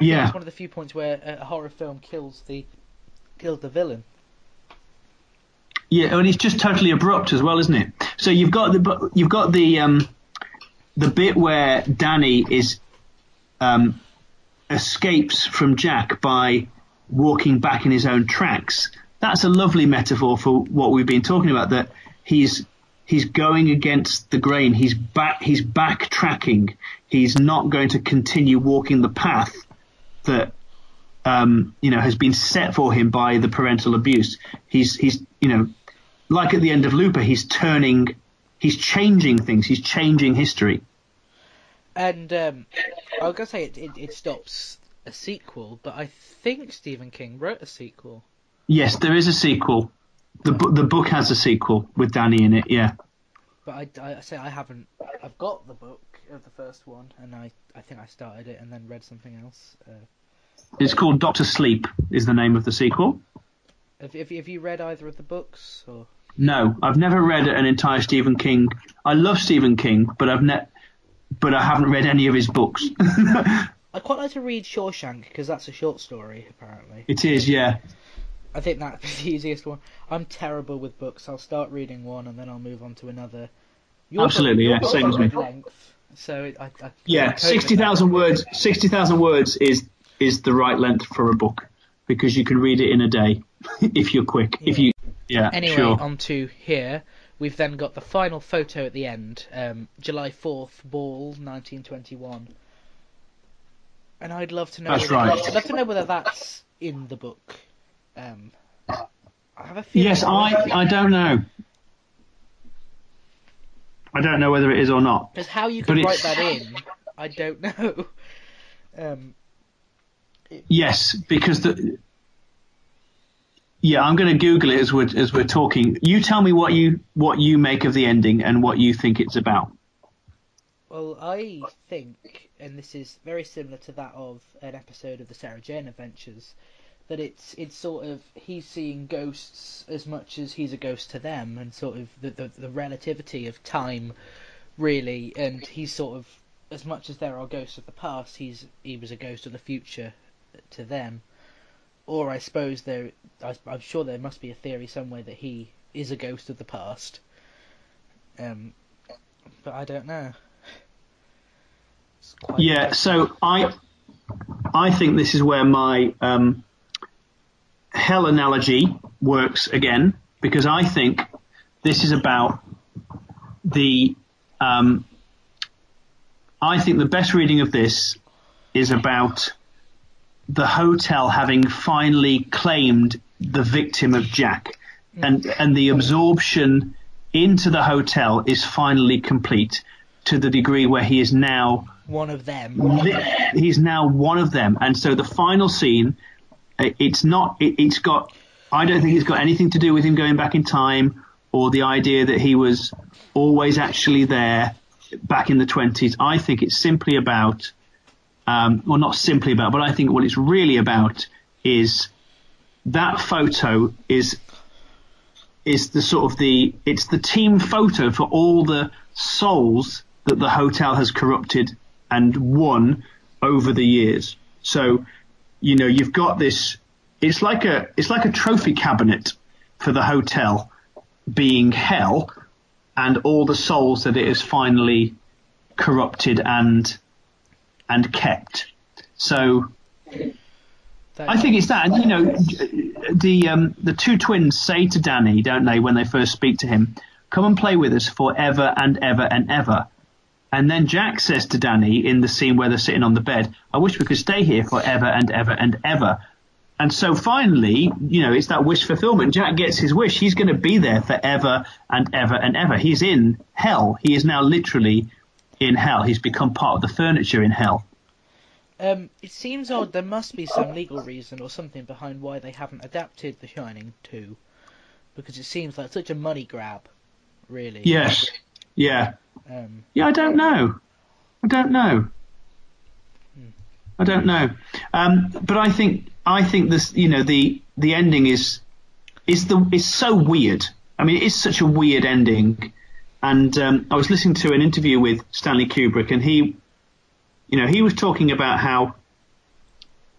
Yeah. it's one of the few points where a a horror film kills the kills the villain. Yeah, and it's just totally abrupt as well, isn't it? So you've got the you've got the um, the bit where Danny is um, escapes from Jack by walking back in his own tracks. That's a lovely metaphor for what we've been talking about. That he's he's going against the grain. He's back. He's backtracking. He's not going to continue walking the path that um, you know has been set for him by the parental abuse. He's he's you know like at the end of Looper, he's turning, he's changing things. He's changing history. And um, I was gonna say it, it, it stops a sequel, but I think Stephen King wrote a sequel. Yes, there is a sequel. The bu- the book has a sequel with Danny in it. Yeah. But I, I, I say I haven't. I've got the book of the first one, and I, I think I started it and then read something else. Uh, It's called Doctor Sleep. Is the name of the sequel? have, have, you- have you read either of the books? Or No, I've never read an entire Stephen King. I love Stephen King, but I've ne- but I haven't read any of his books. I'd quite like to read Shawshank because that's a short story apparently. it is, yeah. I think that's the easiest one. I'm terrible with books. I'll start reading one and then I'll move on to another. Your book- Absolutely, yeah, same as me. Length, so it, I, I Yeah, I cope with sixty thousand words. Sixty thousand words is is the right length for a book because you can read it in a day if you're quick. If Yeah. you, yeah, Anyway, sure. on to here. We've then got the final photo at the end, um, July 4th, Ball, 1921. And I'd love to know. That's whether, right. I'd love to know whether that's in the book. Um, I have a feeling. Yes, I I don't know. I don't know whether it is or not. Because how you could write that in, I don't know. Um, Yes, because the. Yeah, I'm going to Google it as we're as we're talking. You tell me what you what you make of the ending and what you think it's about. well, I think, and this is very similar to that of an episode of the Sarah Jane Adventures, that it's it's sort of he's seeing ghosts as much as he's a ghost to them, and sort of the the, the relativity of time, really, and he's sort of as much as there are ghosts of the past, he's he was a ghost of the future to them. Or I suppose there, I, I'm sure there must be a theory somewhere that he is a ghost of the past. Um, but I don't know. Yeah, so I I think this is where my um, hell analogy works again because I think this is about the um, I think the best reading of this is about the hotel having finally claimed the victim of Jack and and the absorption into the hotel is finally complete to the degree where he is now one of them. he's now one of them. And so the final scene, it's not, it, it's got, I don't think it's got anything to do with him going back in time or the idea that he was always actually there back in the 20s. I think it's simply about, um, well, not simply about, but I think what it's really about is that photo is is the sort of the it's the team photo for all the souls that the hotel has corrupted and won over the years. So, you know, you've got this it's like a it's like a trophy cabinet for the hotel being hell and all the souls that it has finally corrupted and and kept. So I think it's that. And, you know, the um, the two twins say to Danny, don't they, when they first speak to him, "Come and play with us forever and ever and ever." And then Jack says to Danny in the scene where they're sitting on the bed, "I wish we could stay here forever and ever and ever." And so finally, you know, it's that wish fulfillment. Jack gets his wish. He's going to be there forever and ever and ever. He's in hell. He is now literally in hell. He's become part of the furniture in hell. Um, it seems odd. There must be some legal reason or something behind why they haven't adapted The Shining 2, because it seems like such a money grab, really. Yes. Yeah. Um, Yeah, I don't know. I don't know. I don't know. Um, but I think I think this, you know, the the ending is is the is so weird. I mean, it is such a weird ending. And um, I was listening to an interview with Stanley Kubrick, and he, you know, he was talking about how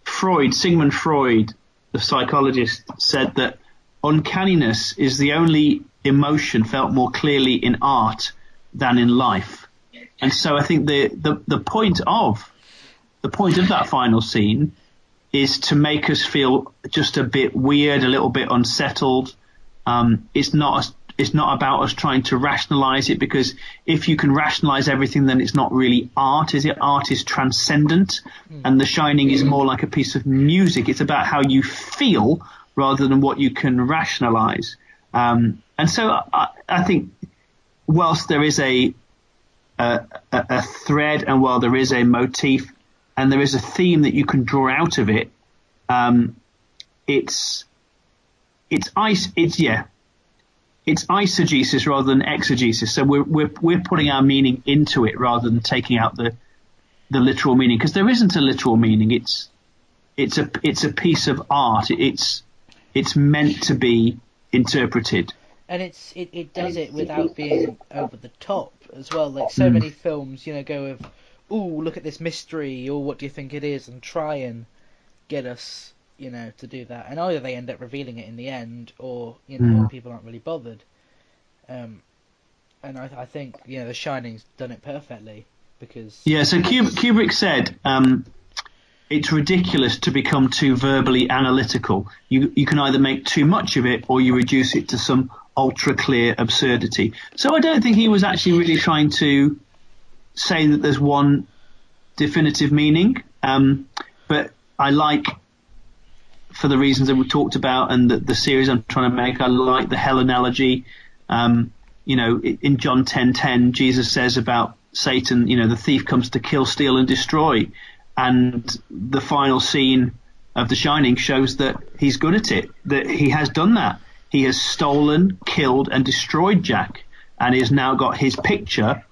Freud, Sigmund Freud, the psychologist, said that uncanniness is the only emotion felt more clearly in art than in life. And so I think the, the, the point of the point of that final scene is to make us feel just a bit weird, a little bit unsettled. Um, it's not it's not about us trying to rationalize it because if you can rationalize everything, then it's not really art, is it? Art is transcendent, and The Shining is more like a piece of music. It's about how you feel rather than what you can rationalize. Um, and so I, I think whilst there is a, a a thread and while there is a motif and there is a theme that you can draw out of it, um, it's it's ice. It's yeah, it's eisegesis rather than exegesis. So we're we're we're putting our meaning into it rather than taking out the the literal meaning because there isn't a literal meaning. It's it's a it's a piece of art. It's it's meant to be interpreted. And it's it, it does it without being over the top as well. Like so many films, you know, go with, "Ooh, look at this mystery," or "What do you think it is?" and try and get us you know, to do that. And either they end up revealing it in the end, or you know, Mm. people aren't really bothered. Um, and I, I think you know, The Shining's done it perfectly because Yeah, so Kub- Kubrick said um, it's ridiculous to become too verbally analytical. You you can either make too much of it or you reduce it to some ultra clear absurdity. So I don't think he was actually really trying to say that there's one definitive meaning. Um, but I like, for the reasons that we talked about and the, the series I'm trying to make, I like the hell analogy. Um, you know, in John 10:10, Jesus says about Satan, you know, the thief comes to kill, steal, and destroy. And the final scene of The Shining shows that he's good at it, that he has done that. He has stolen, killed, and destroyed Jack, and he has now got his picture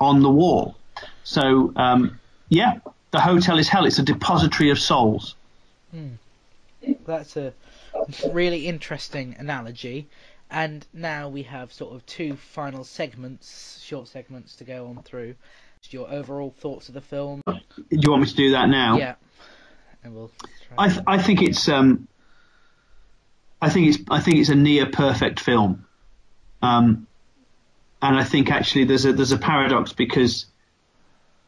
on the wall. So, um, yeah, the hotel is hell. It's a depository of souls. That's a really interesting analogy. And now we have sort of two final segments, short segments to go on through. Your overall thoughts of the film. Do you want me to do that now? Yeah. And we'll try. I th- I think it's um I think it's I think it's a near perfect film. Um and I think actually there's a there's a paradox because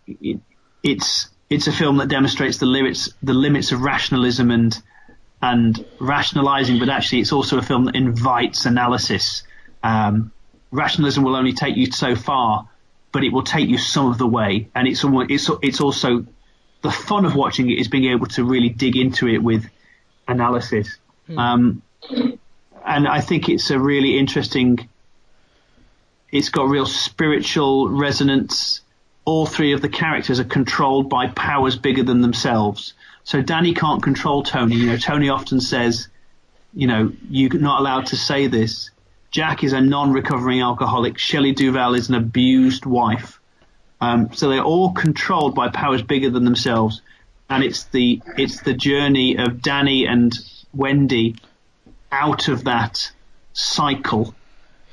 it, it's it's a film that demonstrates the limits the limits of rationalism and and rationalizing, but actually it's also a film that invites analysis. Um, rationalism will only take you so far, but it will take you some of the way, and it's it's it's also the fun of watching it is being able to really dig into it with analysis. Um, and I think it's a really interesting. It's got real spiritual resonance. All three of the characters are controlled by powers bigger than themselves. So Danny can't control Tony. You know, Tony often says, you know, you're not allowed to say this. Jack is a non-recovering alcoholic. Shelley Duvall is an abused wife. Um, so they're all controlled by powers bigger than themselves, and it's the it's the journey of Danny and Wendy out of that cycle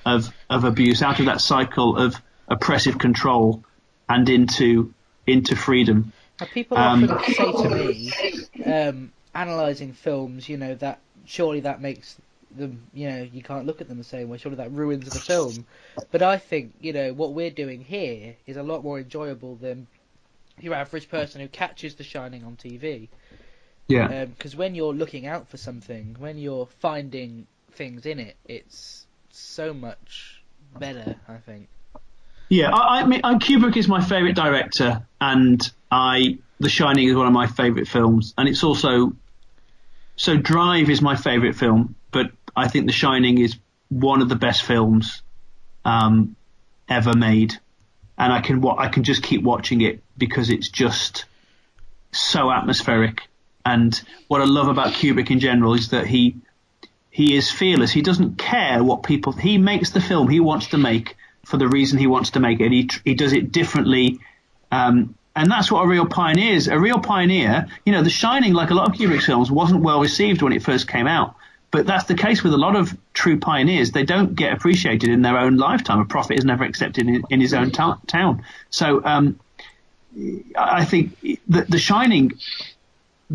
of of abuse, out of that cycle of oppressive control, and into into freedom. Now, people Um, often say to me, um, analysing films, you know, that surely that makes them, you know, you can't look at them the same way. Surely that ruins the film. But I think, you know, what we're doing here is a lot more enjoyable than your average person who catches The Shining on TV. Yeah. Because when you're looking out for something, when you're finding things in it, it's so much better. I think. Yeah, I, I mean, uh, Kubrick is my favourite director, and I The Shining is one of my favourite films, and it's also so Drive is my favourite film, but I think The Shining is one of the best films um, ever made, and I can I can just keep watching it because it's just so atmospheric. And what I love about Kubrick in general is that he he is fearless. He doesn't care what people. He makes the film he wants to make for the reason he wants to make it. He he does it differently, um, and that's what a real pioneer is. A real pioneer, you know, The Shining, like a lot of Kubrick's films, wasn't well received when it first came out. But that's the case with a lot of true pioneers. They don't get appreciated in their own lifetime. A prophet is never accepted in, in his own to- town. So um, I I think the, the Shining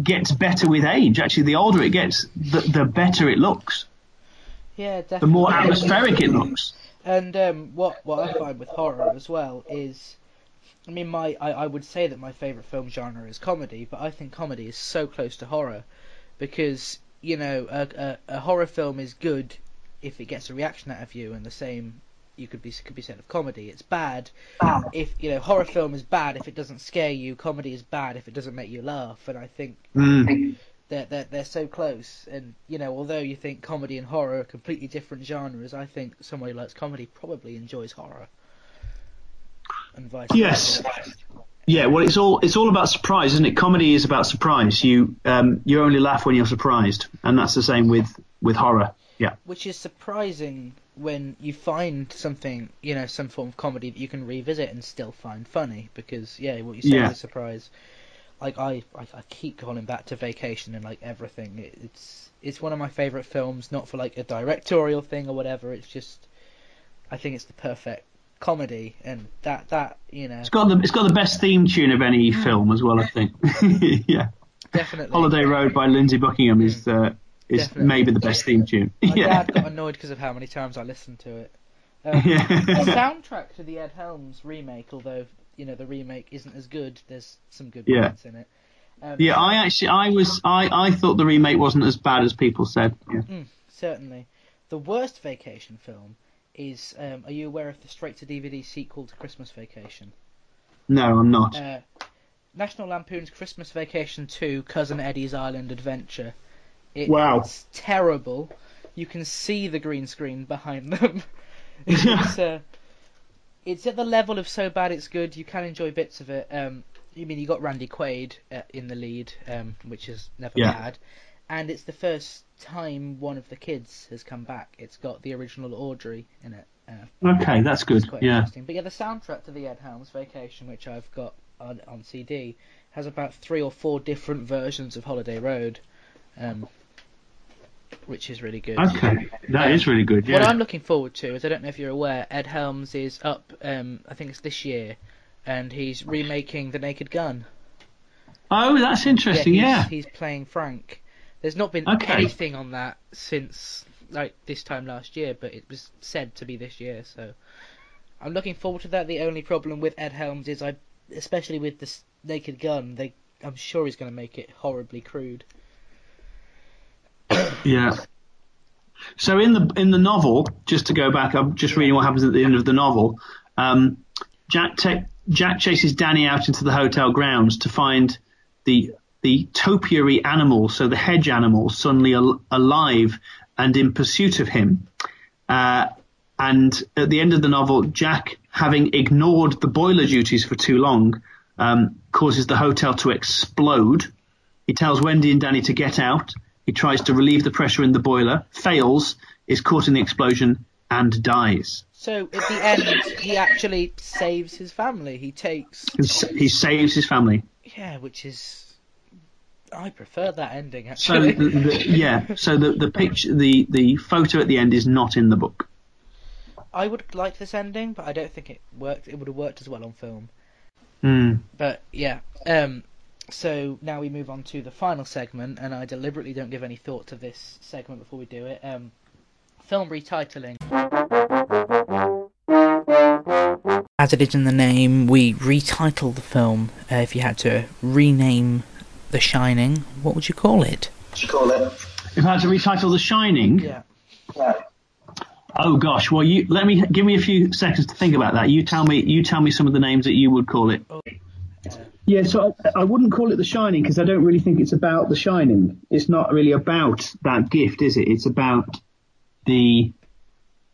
gets better with age. Actually, the older it gets, the, the better it looks. Yeah, definitely. The more atmospheric it looks. And um, what what I find with horror as well is, I mean, my I, I would say that my favorite film genre is comedy, but I think comedy is so close to horror, because you know a, a, a horror film is good if it gets a reaction out of you, and the same you could be could be said of comedy. It's bad if you know horror film is bad if it doesn't scare you. Comedy is bad if it doesn't make you laugh. And I think Mm. they're, they're, they're so close. And, you know, although you think comedy and horror are completely different genres, I think someone who likes comedy probably enjoys horror. And vice Yes. versa. Yeah, well, it's all it's all about surprise, isn't it? Comedy is about surprise. You um, you only laugh when you're surprised, and that's the same with with horror. Yeah. Which is surprising when you find something, you know, some form of comedy that you can revisit and still find funny. Because, yeah, what you said Yeah. is a surprise. Like, I, I, I keep calling back to Vacation and, like, everything. It, it's it's one of my favourite films, not for, like, a directorial thing or whatever. It's just, I think it's the perfect comedy. And that, that you know, It's got the it's got the best theme tune of any film as well. I think. yeah. definitely. Holiday Road by Lindsey Buckingham is uh, is Definitely. maybe the best theme tune. My yeah. dad got annoyed because of how many times I listened to it. Um, Yeah. the soundtrack to the Ed Helms remake, although you know the remake isn't as good, there's some good Yeah. points in it. Um, Yeah, I actually, I was, I, I thought the remake wasn't as bad as people said. Yeah. Mm, certainly. The worst vacation film is. Um, are you aware of the straight to DVD sequel to Christmas Vacation? No, I'm not. Uh, National Lampoon's Christmas Vacation 2 Cousin Eddie's Island Adventure. It- Wow. It's terrible. You can see the green screen behind them. it's, uh, it's at the level of so bad it's good. You can enjoy bits of it. Um, I mean, you got Randy Quaid uh, in the lead, um, which is never Yeah. bad. And it's the first time one of the kids has come back. It's got the original Audrey in it. Uh, okay, that's good. quite Yeah. interesting. But yeah, the soundtrack to the Ed Helms Vacation, which I've got on, on CD, has about three or four different versions of Holiday Road, um, which is really good. Okay, that is really good. Yeah. What I'm looking forward to is I don't know if you're aware, Ed Helms is up. Um, I think it's this year, and he's remaking The Naked Gun. Oh, that's interesting. he's, Yeah. he's playing Frank. There's not been Okay. anything on that since like this time last year, but it was said to be this year. So I'm looking forward to that. The only problem with Ed Helms is I, especially with the Naked Gun, they I'm sure he's going to make it horribly crude. Yeah. So in the in the novel, just to go back, I'm just reading what happens at the end of the novel. Um, Jack ta- Jack chases Danny out into the hotel grounds to find the the topiary animals, so the hedge animals, suddenly al- alive and in pursuit of him. Uh, and at the end of the novel, Jack, having ignored the boiler duties for too long, um, causes the hotel to explode. He tells Wendy and Danny to get out. He tries to relieve the pressure in the boiler, fails, is caught in the explosion, and dies. So at the end, he actually saves his family. He takes He saves his family. yeah, which is I prefer that ending So actually. the, the, yeah, so the the picture, the the photo at the end is not in the book. I would like this ending, but I don't think it worked. It would have worked as well on film. Hmm. But yeah. Um, so now we move on to the final segment, and I deliberately don't give any thought to this segment before we do it. Um, film retitling. As it is in the name, we retitle the film. Uh, if you had to rename The Shining, what would you call it? What you call it? If I had to retitle The Shining, Yeah. oh gosh, well you let me give me a few seconds to think about that. You tell me, you tell me some of the names that you would call it. Yeah, so I, I wouldn't call it The Shining because I don't really think it's about The Shining. It's not really about that gift, is it? It's about the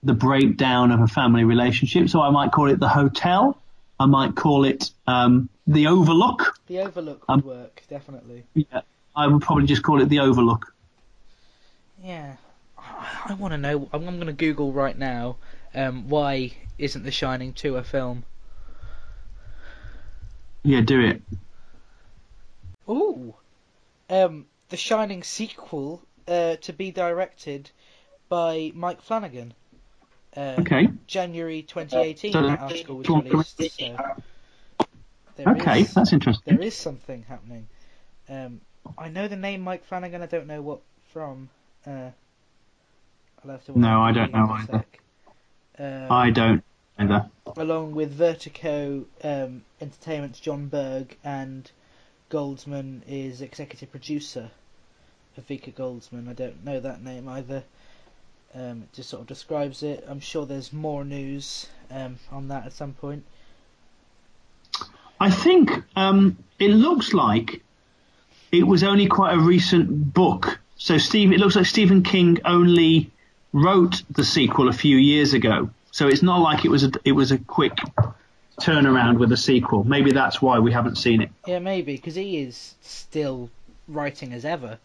the breakdown of a family relationship. So I might call it The Hotel. I might call it um, The Overlook. The Overlook would Um, work definitely. Yeah, I would probably just call it The Overlook. Yeah, I, I want to know. I'm, I'm going to Google right now. Um, why isn't The Shining 2 a film? Yeah, do it. Ooh, um, The Shining sequel uh, to be directed by Mike Flanagan. Uh, Okay. January 2018. So- that article was released. So Okay, is- that's interesting. there is something happening. Um, I know the name Mike Flanagan. I don't know what from. Uh, I'll have to. No, I don't know either. Um, I don't either. along with Vertigo um, Entertainment's Jon Berg and Goldsman is executive producer Akiva Goldsman. I don't know that name either. Um, it just sort of describes it. I'm sure there's more news um, on that at some point. I think um, it looks like it was only quite a recent book. So Steve, it looks like Stephen King only wrote the sequel a few years ago. So it's not like it was a it was a quick turnaround with a sequel. Maybe that's why we haven't seen it. Yeah, maybe because he is still writing as ever.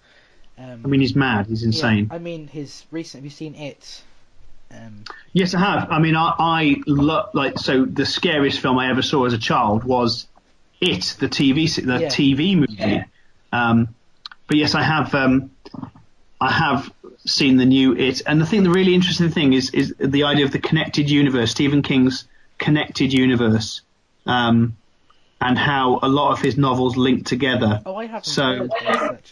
Um, I mean, he's mad. He's yeah, insane. I mean, his recent. Have you seen it? Um, Yes, I have. I mean, I, I lo- like so. The scariest film I ever saw as a child was It, the TV, the Yeah. TV movie. Um, but yes, I have. Um, I have seen the new It, and the thing, the really interesting thing is, is the idea of the connected universe. Stephen King's connected universe. Um, and how a lot of his novels link together. Oh, I haven't So-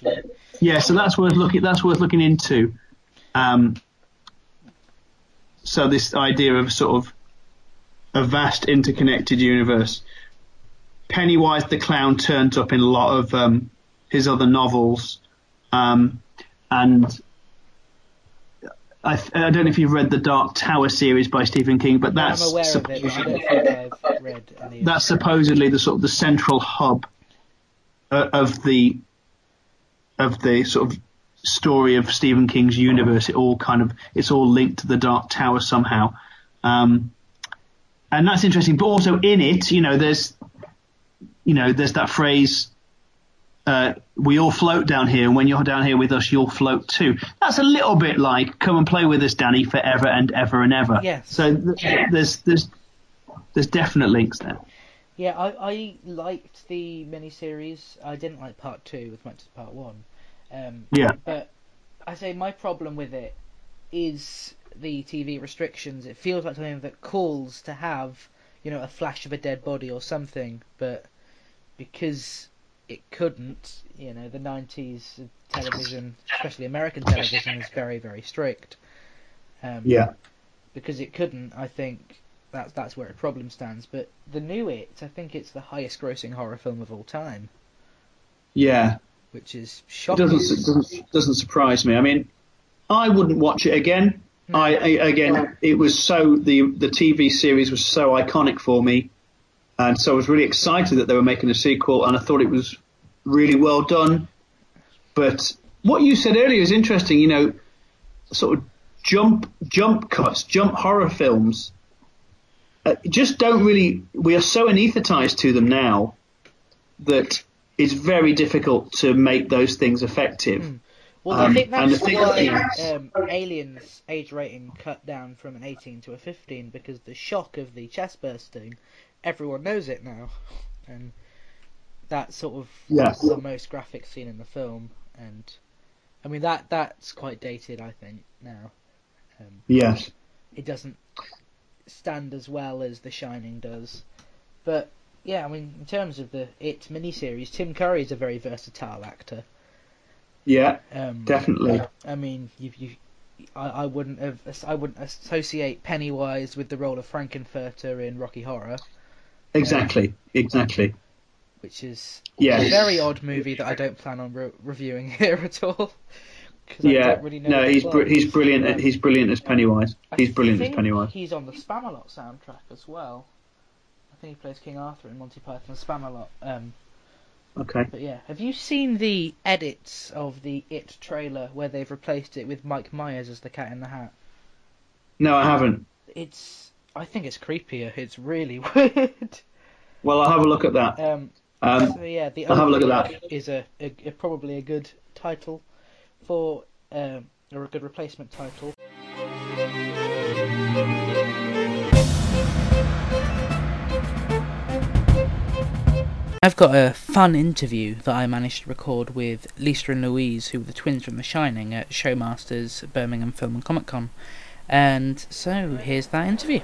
this. Yeah, so that's worth looking. That's worth looking into. Um, so this idea of sort of a vast interconnected universe. Pennywise the clown turns up in a lot of um, his other novels, um, and I, I don't know if you've read the Dark Tower series by Stephen King, but that's of it, but I supposedly- don't think I've read any. of that's supposedly the sort of the central hub uh, of the of the sort of story of Stephen King's universe. It all kind of it's all linked to the Dark Tower somehow, um, and that's interesting. But also in it, you know, there's you know there's that phrase. Uh, we all float down here, and when you're down here with us, you'll float too. That's a little bit like "Come and play with us, Danny, forever and ever and ever." Yes. So th- there's there's there's definite links there. Yeah, I, I liked the miniseries. I didn't like part two as much as part one. Um, Yeah. But I say my problem with it is the TV restrictions. It feels like something that calls to have, you know, a flash of a dead body or something, but because it couldn't, you know, the 90s television, especially American television, is very, very strict. Um, Yeah. because it couldn't, I think that's that's where a problem stands. But the new It, I think it's the highest grossing horror film of all time, Yeah. which is It shocking. doesn't doesn't doesn't surprise me. I mean, I wouldn't watch it again. I, I again, it was so the the TV series was so iconic for me, and so I was really excited that they were making a sequel, and I thought it was really well done. But what you said earlier is interesting. You know, sort of jump jump cuts, jump horror films. Uh, just don't really. We are so anaesthetized to them now that it's very difficult to make those things effective. Well, I Um, think and that's the thing why um, Aliens age rating cut down from an 18 to a 15 because the shock of the chest bursting, everyone knows it now, and that's sort of Yes. the most graphic scene in the film. And I mean that that's quite dated, I think now. Um, Yes. it doesn't stand as well as The Shining does. But yeah, I mean, in terms of the It miniseries, Tim Curry is a very versatile actor. Yeah. Um, Definitely. I mean, you, you, I, I wouldn't have, I wouldn't associate Pennywise with the role of Frank-N-Furter in Rocky Horror, Exactly. Exactly. which is Yes. a very odd movie that I don't plan on re- reviewing here at all. Yeah. don't really know No, he's br- he's brilliant. Um, He's brilliant as Pennywise. I He's brilliant as Pennywise. He's on the Spamalot soundtrack as well. I think he plays King Arthur in Monty Python's Spamalot. Um, Okay. but yeah, have you seen the edits of the It trailer where they've replaced it with Mike Myers as the Cat in the Hat? No, I haven't. It's, I think it's creepier. It's really weird. Well, I'll have a look at that. Um, Um, so yeah, the I'll have a look at Opening is a, a, a- probably a good title for um, or a good replacement title. I've got a fun interview that I managed to record with Lisa and Louise, who were the twins from The Shining at Showmasters Birmingham Film and Comic Con. And so here's that interview.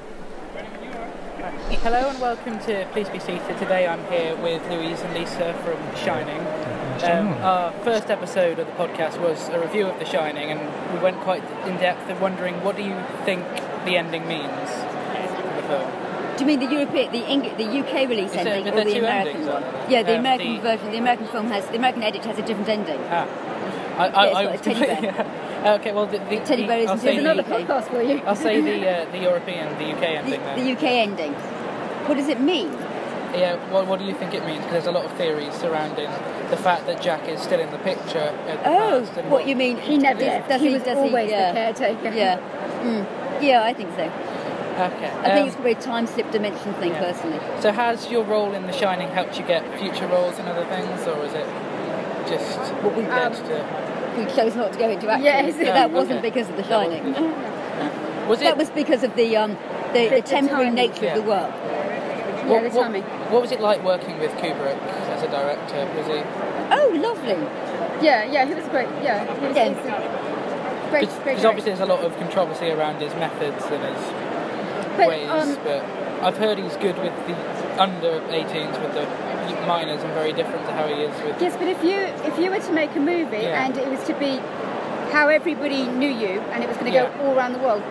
Hello and welcome to Please Be Seated. Today I'm here with Louise and Lisa from The Shining. Um, our first episode of the podcast was a review of The Shining, and we went quite in depth of wondering what do you think the ending means in the film. Do you mean the European, the Eng- the UK release Is ending are or the American endings, one? Yeah, the Um, American the- version. The American film has the American edit has a different ending. Ah. I, I, Yeah, it's I got a teddy bear. yeah. Okay, well, the, the, Teddy bear is there's another the, podcast for you. I'll say the uh, the European, the UK the, ending then. the UK ending. What does it mean? Yeah, what, what do you think it means? Because there's a lot of theories surrounding the fact that Jack is still in the picture. At the Oh, past and what you mean? He never does, does he he, was does always he, yeah, the caretaker. Yeah, mm. yeah, I think so. Okay. I think um, it's probably a time slip dimension thing, yeah. personally. So has your role in The Shining helped you get future roles and other things, or is it just What we led did. to? We chose not to go into acting. Yes. but that wasn't okay. because of The Shining. Was it? That was because of the um the, the, The- the temporary timing. nature Yeah. of the work. Yeah, what, the what- timing. what was it like working with Kubrick as a director? Was he? Oh, lovely. Yeah, yeah, he was great. Yeah, he was, Yeah. he's a great, great. Because obviously there's a lot of controversy around his methods and his But, ways, um, but I've heard he's good with the under 18s with the minors and very different to how he is with. Yes, but if you if you were to make a movie Yeah. and it was to be how everybody knew you and it was going to Yeah. go all around the world,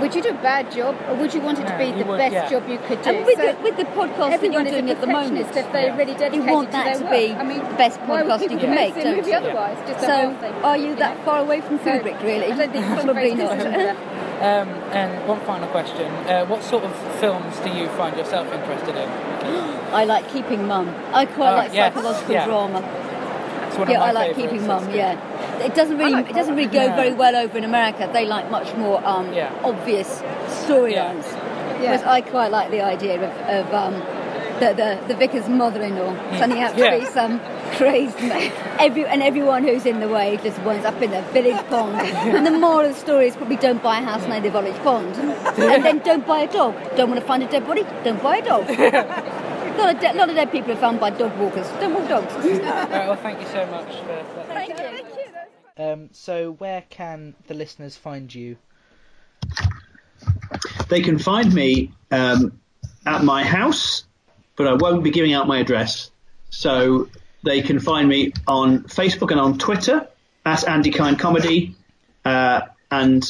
would you do a bad job or would you want it No, to be the would, best yeah. job you could do? And with, So the, with the podcast that you're everyone is a doing at the moment, perfectionist if they're Yeah. really you dedicated want to that their to work. be I mean, the best podcast you people can go make, don't you? otherwise? Just So, thing, are you that know? far away from So, Kubrick, really? I don't think Probably not. Um, and one final question: uh, What sort of films do you find yourself interested in? I like Keeping Mum. I quite Oh, like yes, psychological yeah. drama. It's one Yeah, of my I like favourites, Keeping Mum. Yeah, it doesn't really like it doesn't really go No. very well over in America. They like much more um, Yeah. obvious storylines. Whereas Yeah. I quite like the idea of, of um, the, the the vicar's mother-in-law turning out to be some crazed man. Every and everyone who's in the way just winds up in the village pond. And the moral of the story is probably don't buy a house near the village pond, and then don't buy a dog. Don't want to find a dead body? Don't buy a dog. A lot of, de- lot of dead people are found by dog walkers. Don't walk dogs. All right, well, thank you so much for that. Thank you. Um, so, where can the listeners find you? They can find me um, at my house, but I won't be giving out my address. So they can find me on Facebook and on Twitter at Andy Kind Comedy, uh, and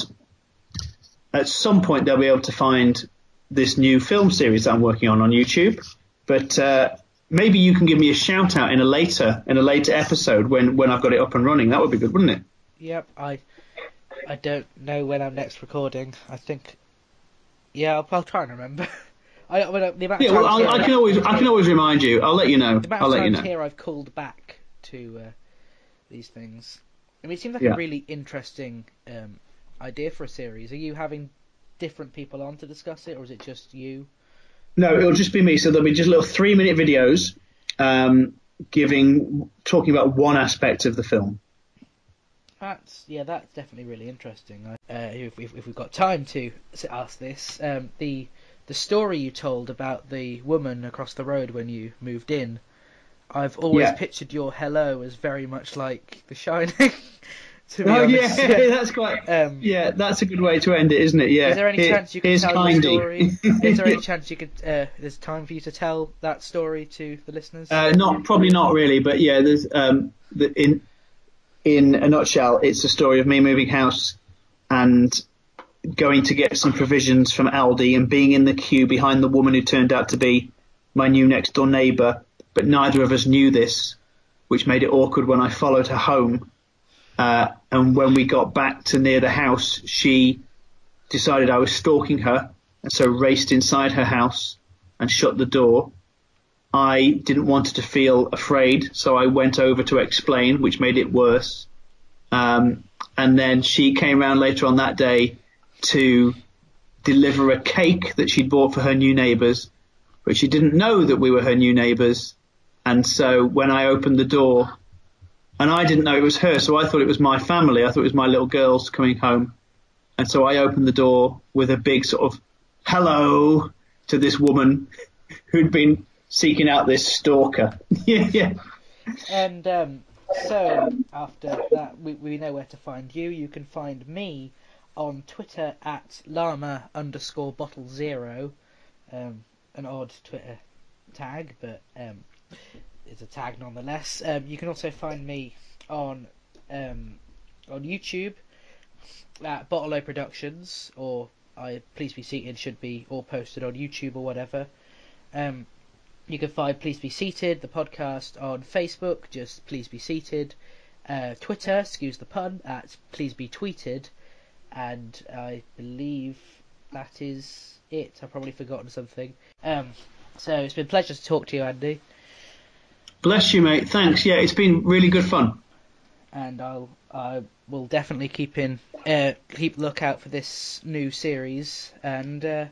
at some point they'll be able to find this new film series that I'm working on on YouTube. But uh, maybe you can give me a shout out in a later in a later episode when when I've got it up and running. That would be good, wouldn't it? Yep, I I don't know when I'm next recording. I think. Yeah, I'll, I'll try and remember. I, the amount of Yeah, well, times I'll, I here- can always I can always remind you. I'll let you know. The amount I'll of let you times know. here I've called back to uh, these things. I mean, it seems like Yeah. a really interesting um, idea for a series. Are you having different people on to discuss it, or is it just you? No, it'll just be me. So there'll be just little three minute videos, um, giving talking about one aspect of the film. That's yeah, that's definitely really interesting. Uh, if, if, if we've got time to ask this, um, the the story you told about the woman across the road when you moved in, I've always Yeah. pictured your hello as very much like The Shining. to be Oh honest, yeah, that's quite. Um, Yeah, that's a good way to end it, isn't it? Yeah. Is there any Here- chance you could tell Kindy. the story? Is there any chance you could? Uh, there's time for you to tell that story to the listeners. Uh, not probably not really, but yeah, there's um, the, in in a nutshell, it's a story of me moving house and going to get some provisions from Aldi and being in the queue behind the woman who turned out to be my new next door neighbour, but neither of us knew this, which made it awkward when I followed her home. Uh, and when we got back to near the house, she decided I was stalking her, and so raced inside her house and shut the door. I didn't want her to feel afraid, so I went over to explain, which made it worse. Um, and then she came around later on that day to deliver a cake that she'd bought for her new neighbours, but she didn't know that we were her new neighbours. And so when I opened the door, and I didn't know it was her, so I thought it was my family. I thought it was my little girls coming home. And so I opened the door with a big sort of hello to this woman who'd been seeking out this stalker. yeah, yeah. And um, so after that, we, we know where to find you. You can find me on Twitter at llama underscore bottle zero, um, an odd Twitter tag, but um, it's a tag nonetheless. Um, you can also find me on um, on YouTube at Bottle O Productions, or I Please Be Seated should be all posted on YouTube or whatever. Um, you can find Please Be Seated, the podcast, on Facebook, just Please Be Seated. Uh, Twitter, excuse the pun, at Please Be Tweeted. And I believe that is it. I've probably forgotten something. Um, so it's been a pleasure to talk to you, Andy. Bless you, mate. Thanks. Yeah, it's been really good fun. And I'll I will definitely keep in uh, keep lookout for this new series and uh,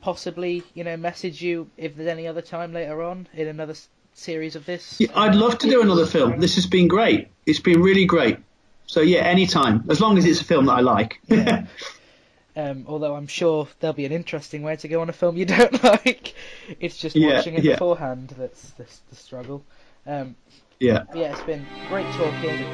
possibly you know message you if there's any other time later on in another series of this. Yeah, I'd love to do another film. This has been great. It's been really great. So yeah, anytime, as long as it's a film that I like. Yeah. Um, although I'm sure there'll be an interesting way to go on a film you don't like. It's just Yeah, watching it yeah. beforehand that's the, the struggle. Um, yeah. yeah, it's been great talking.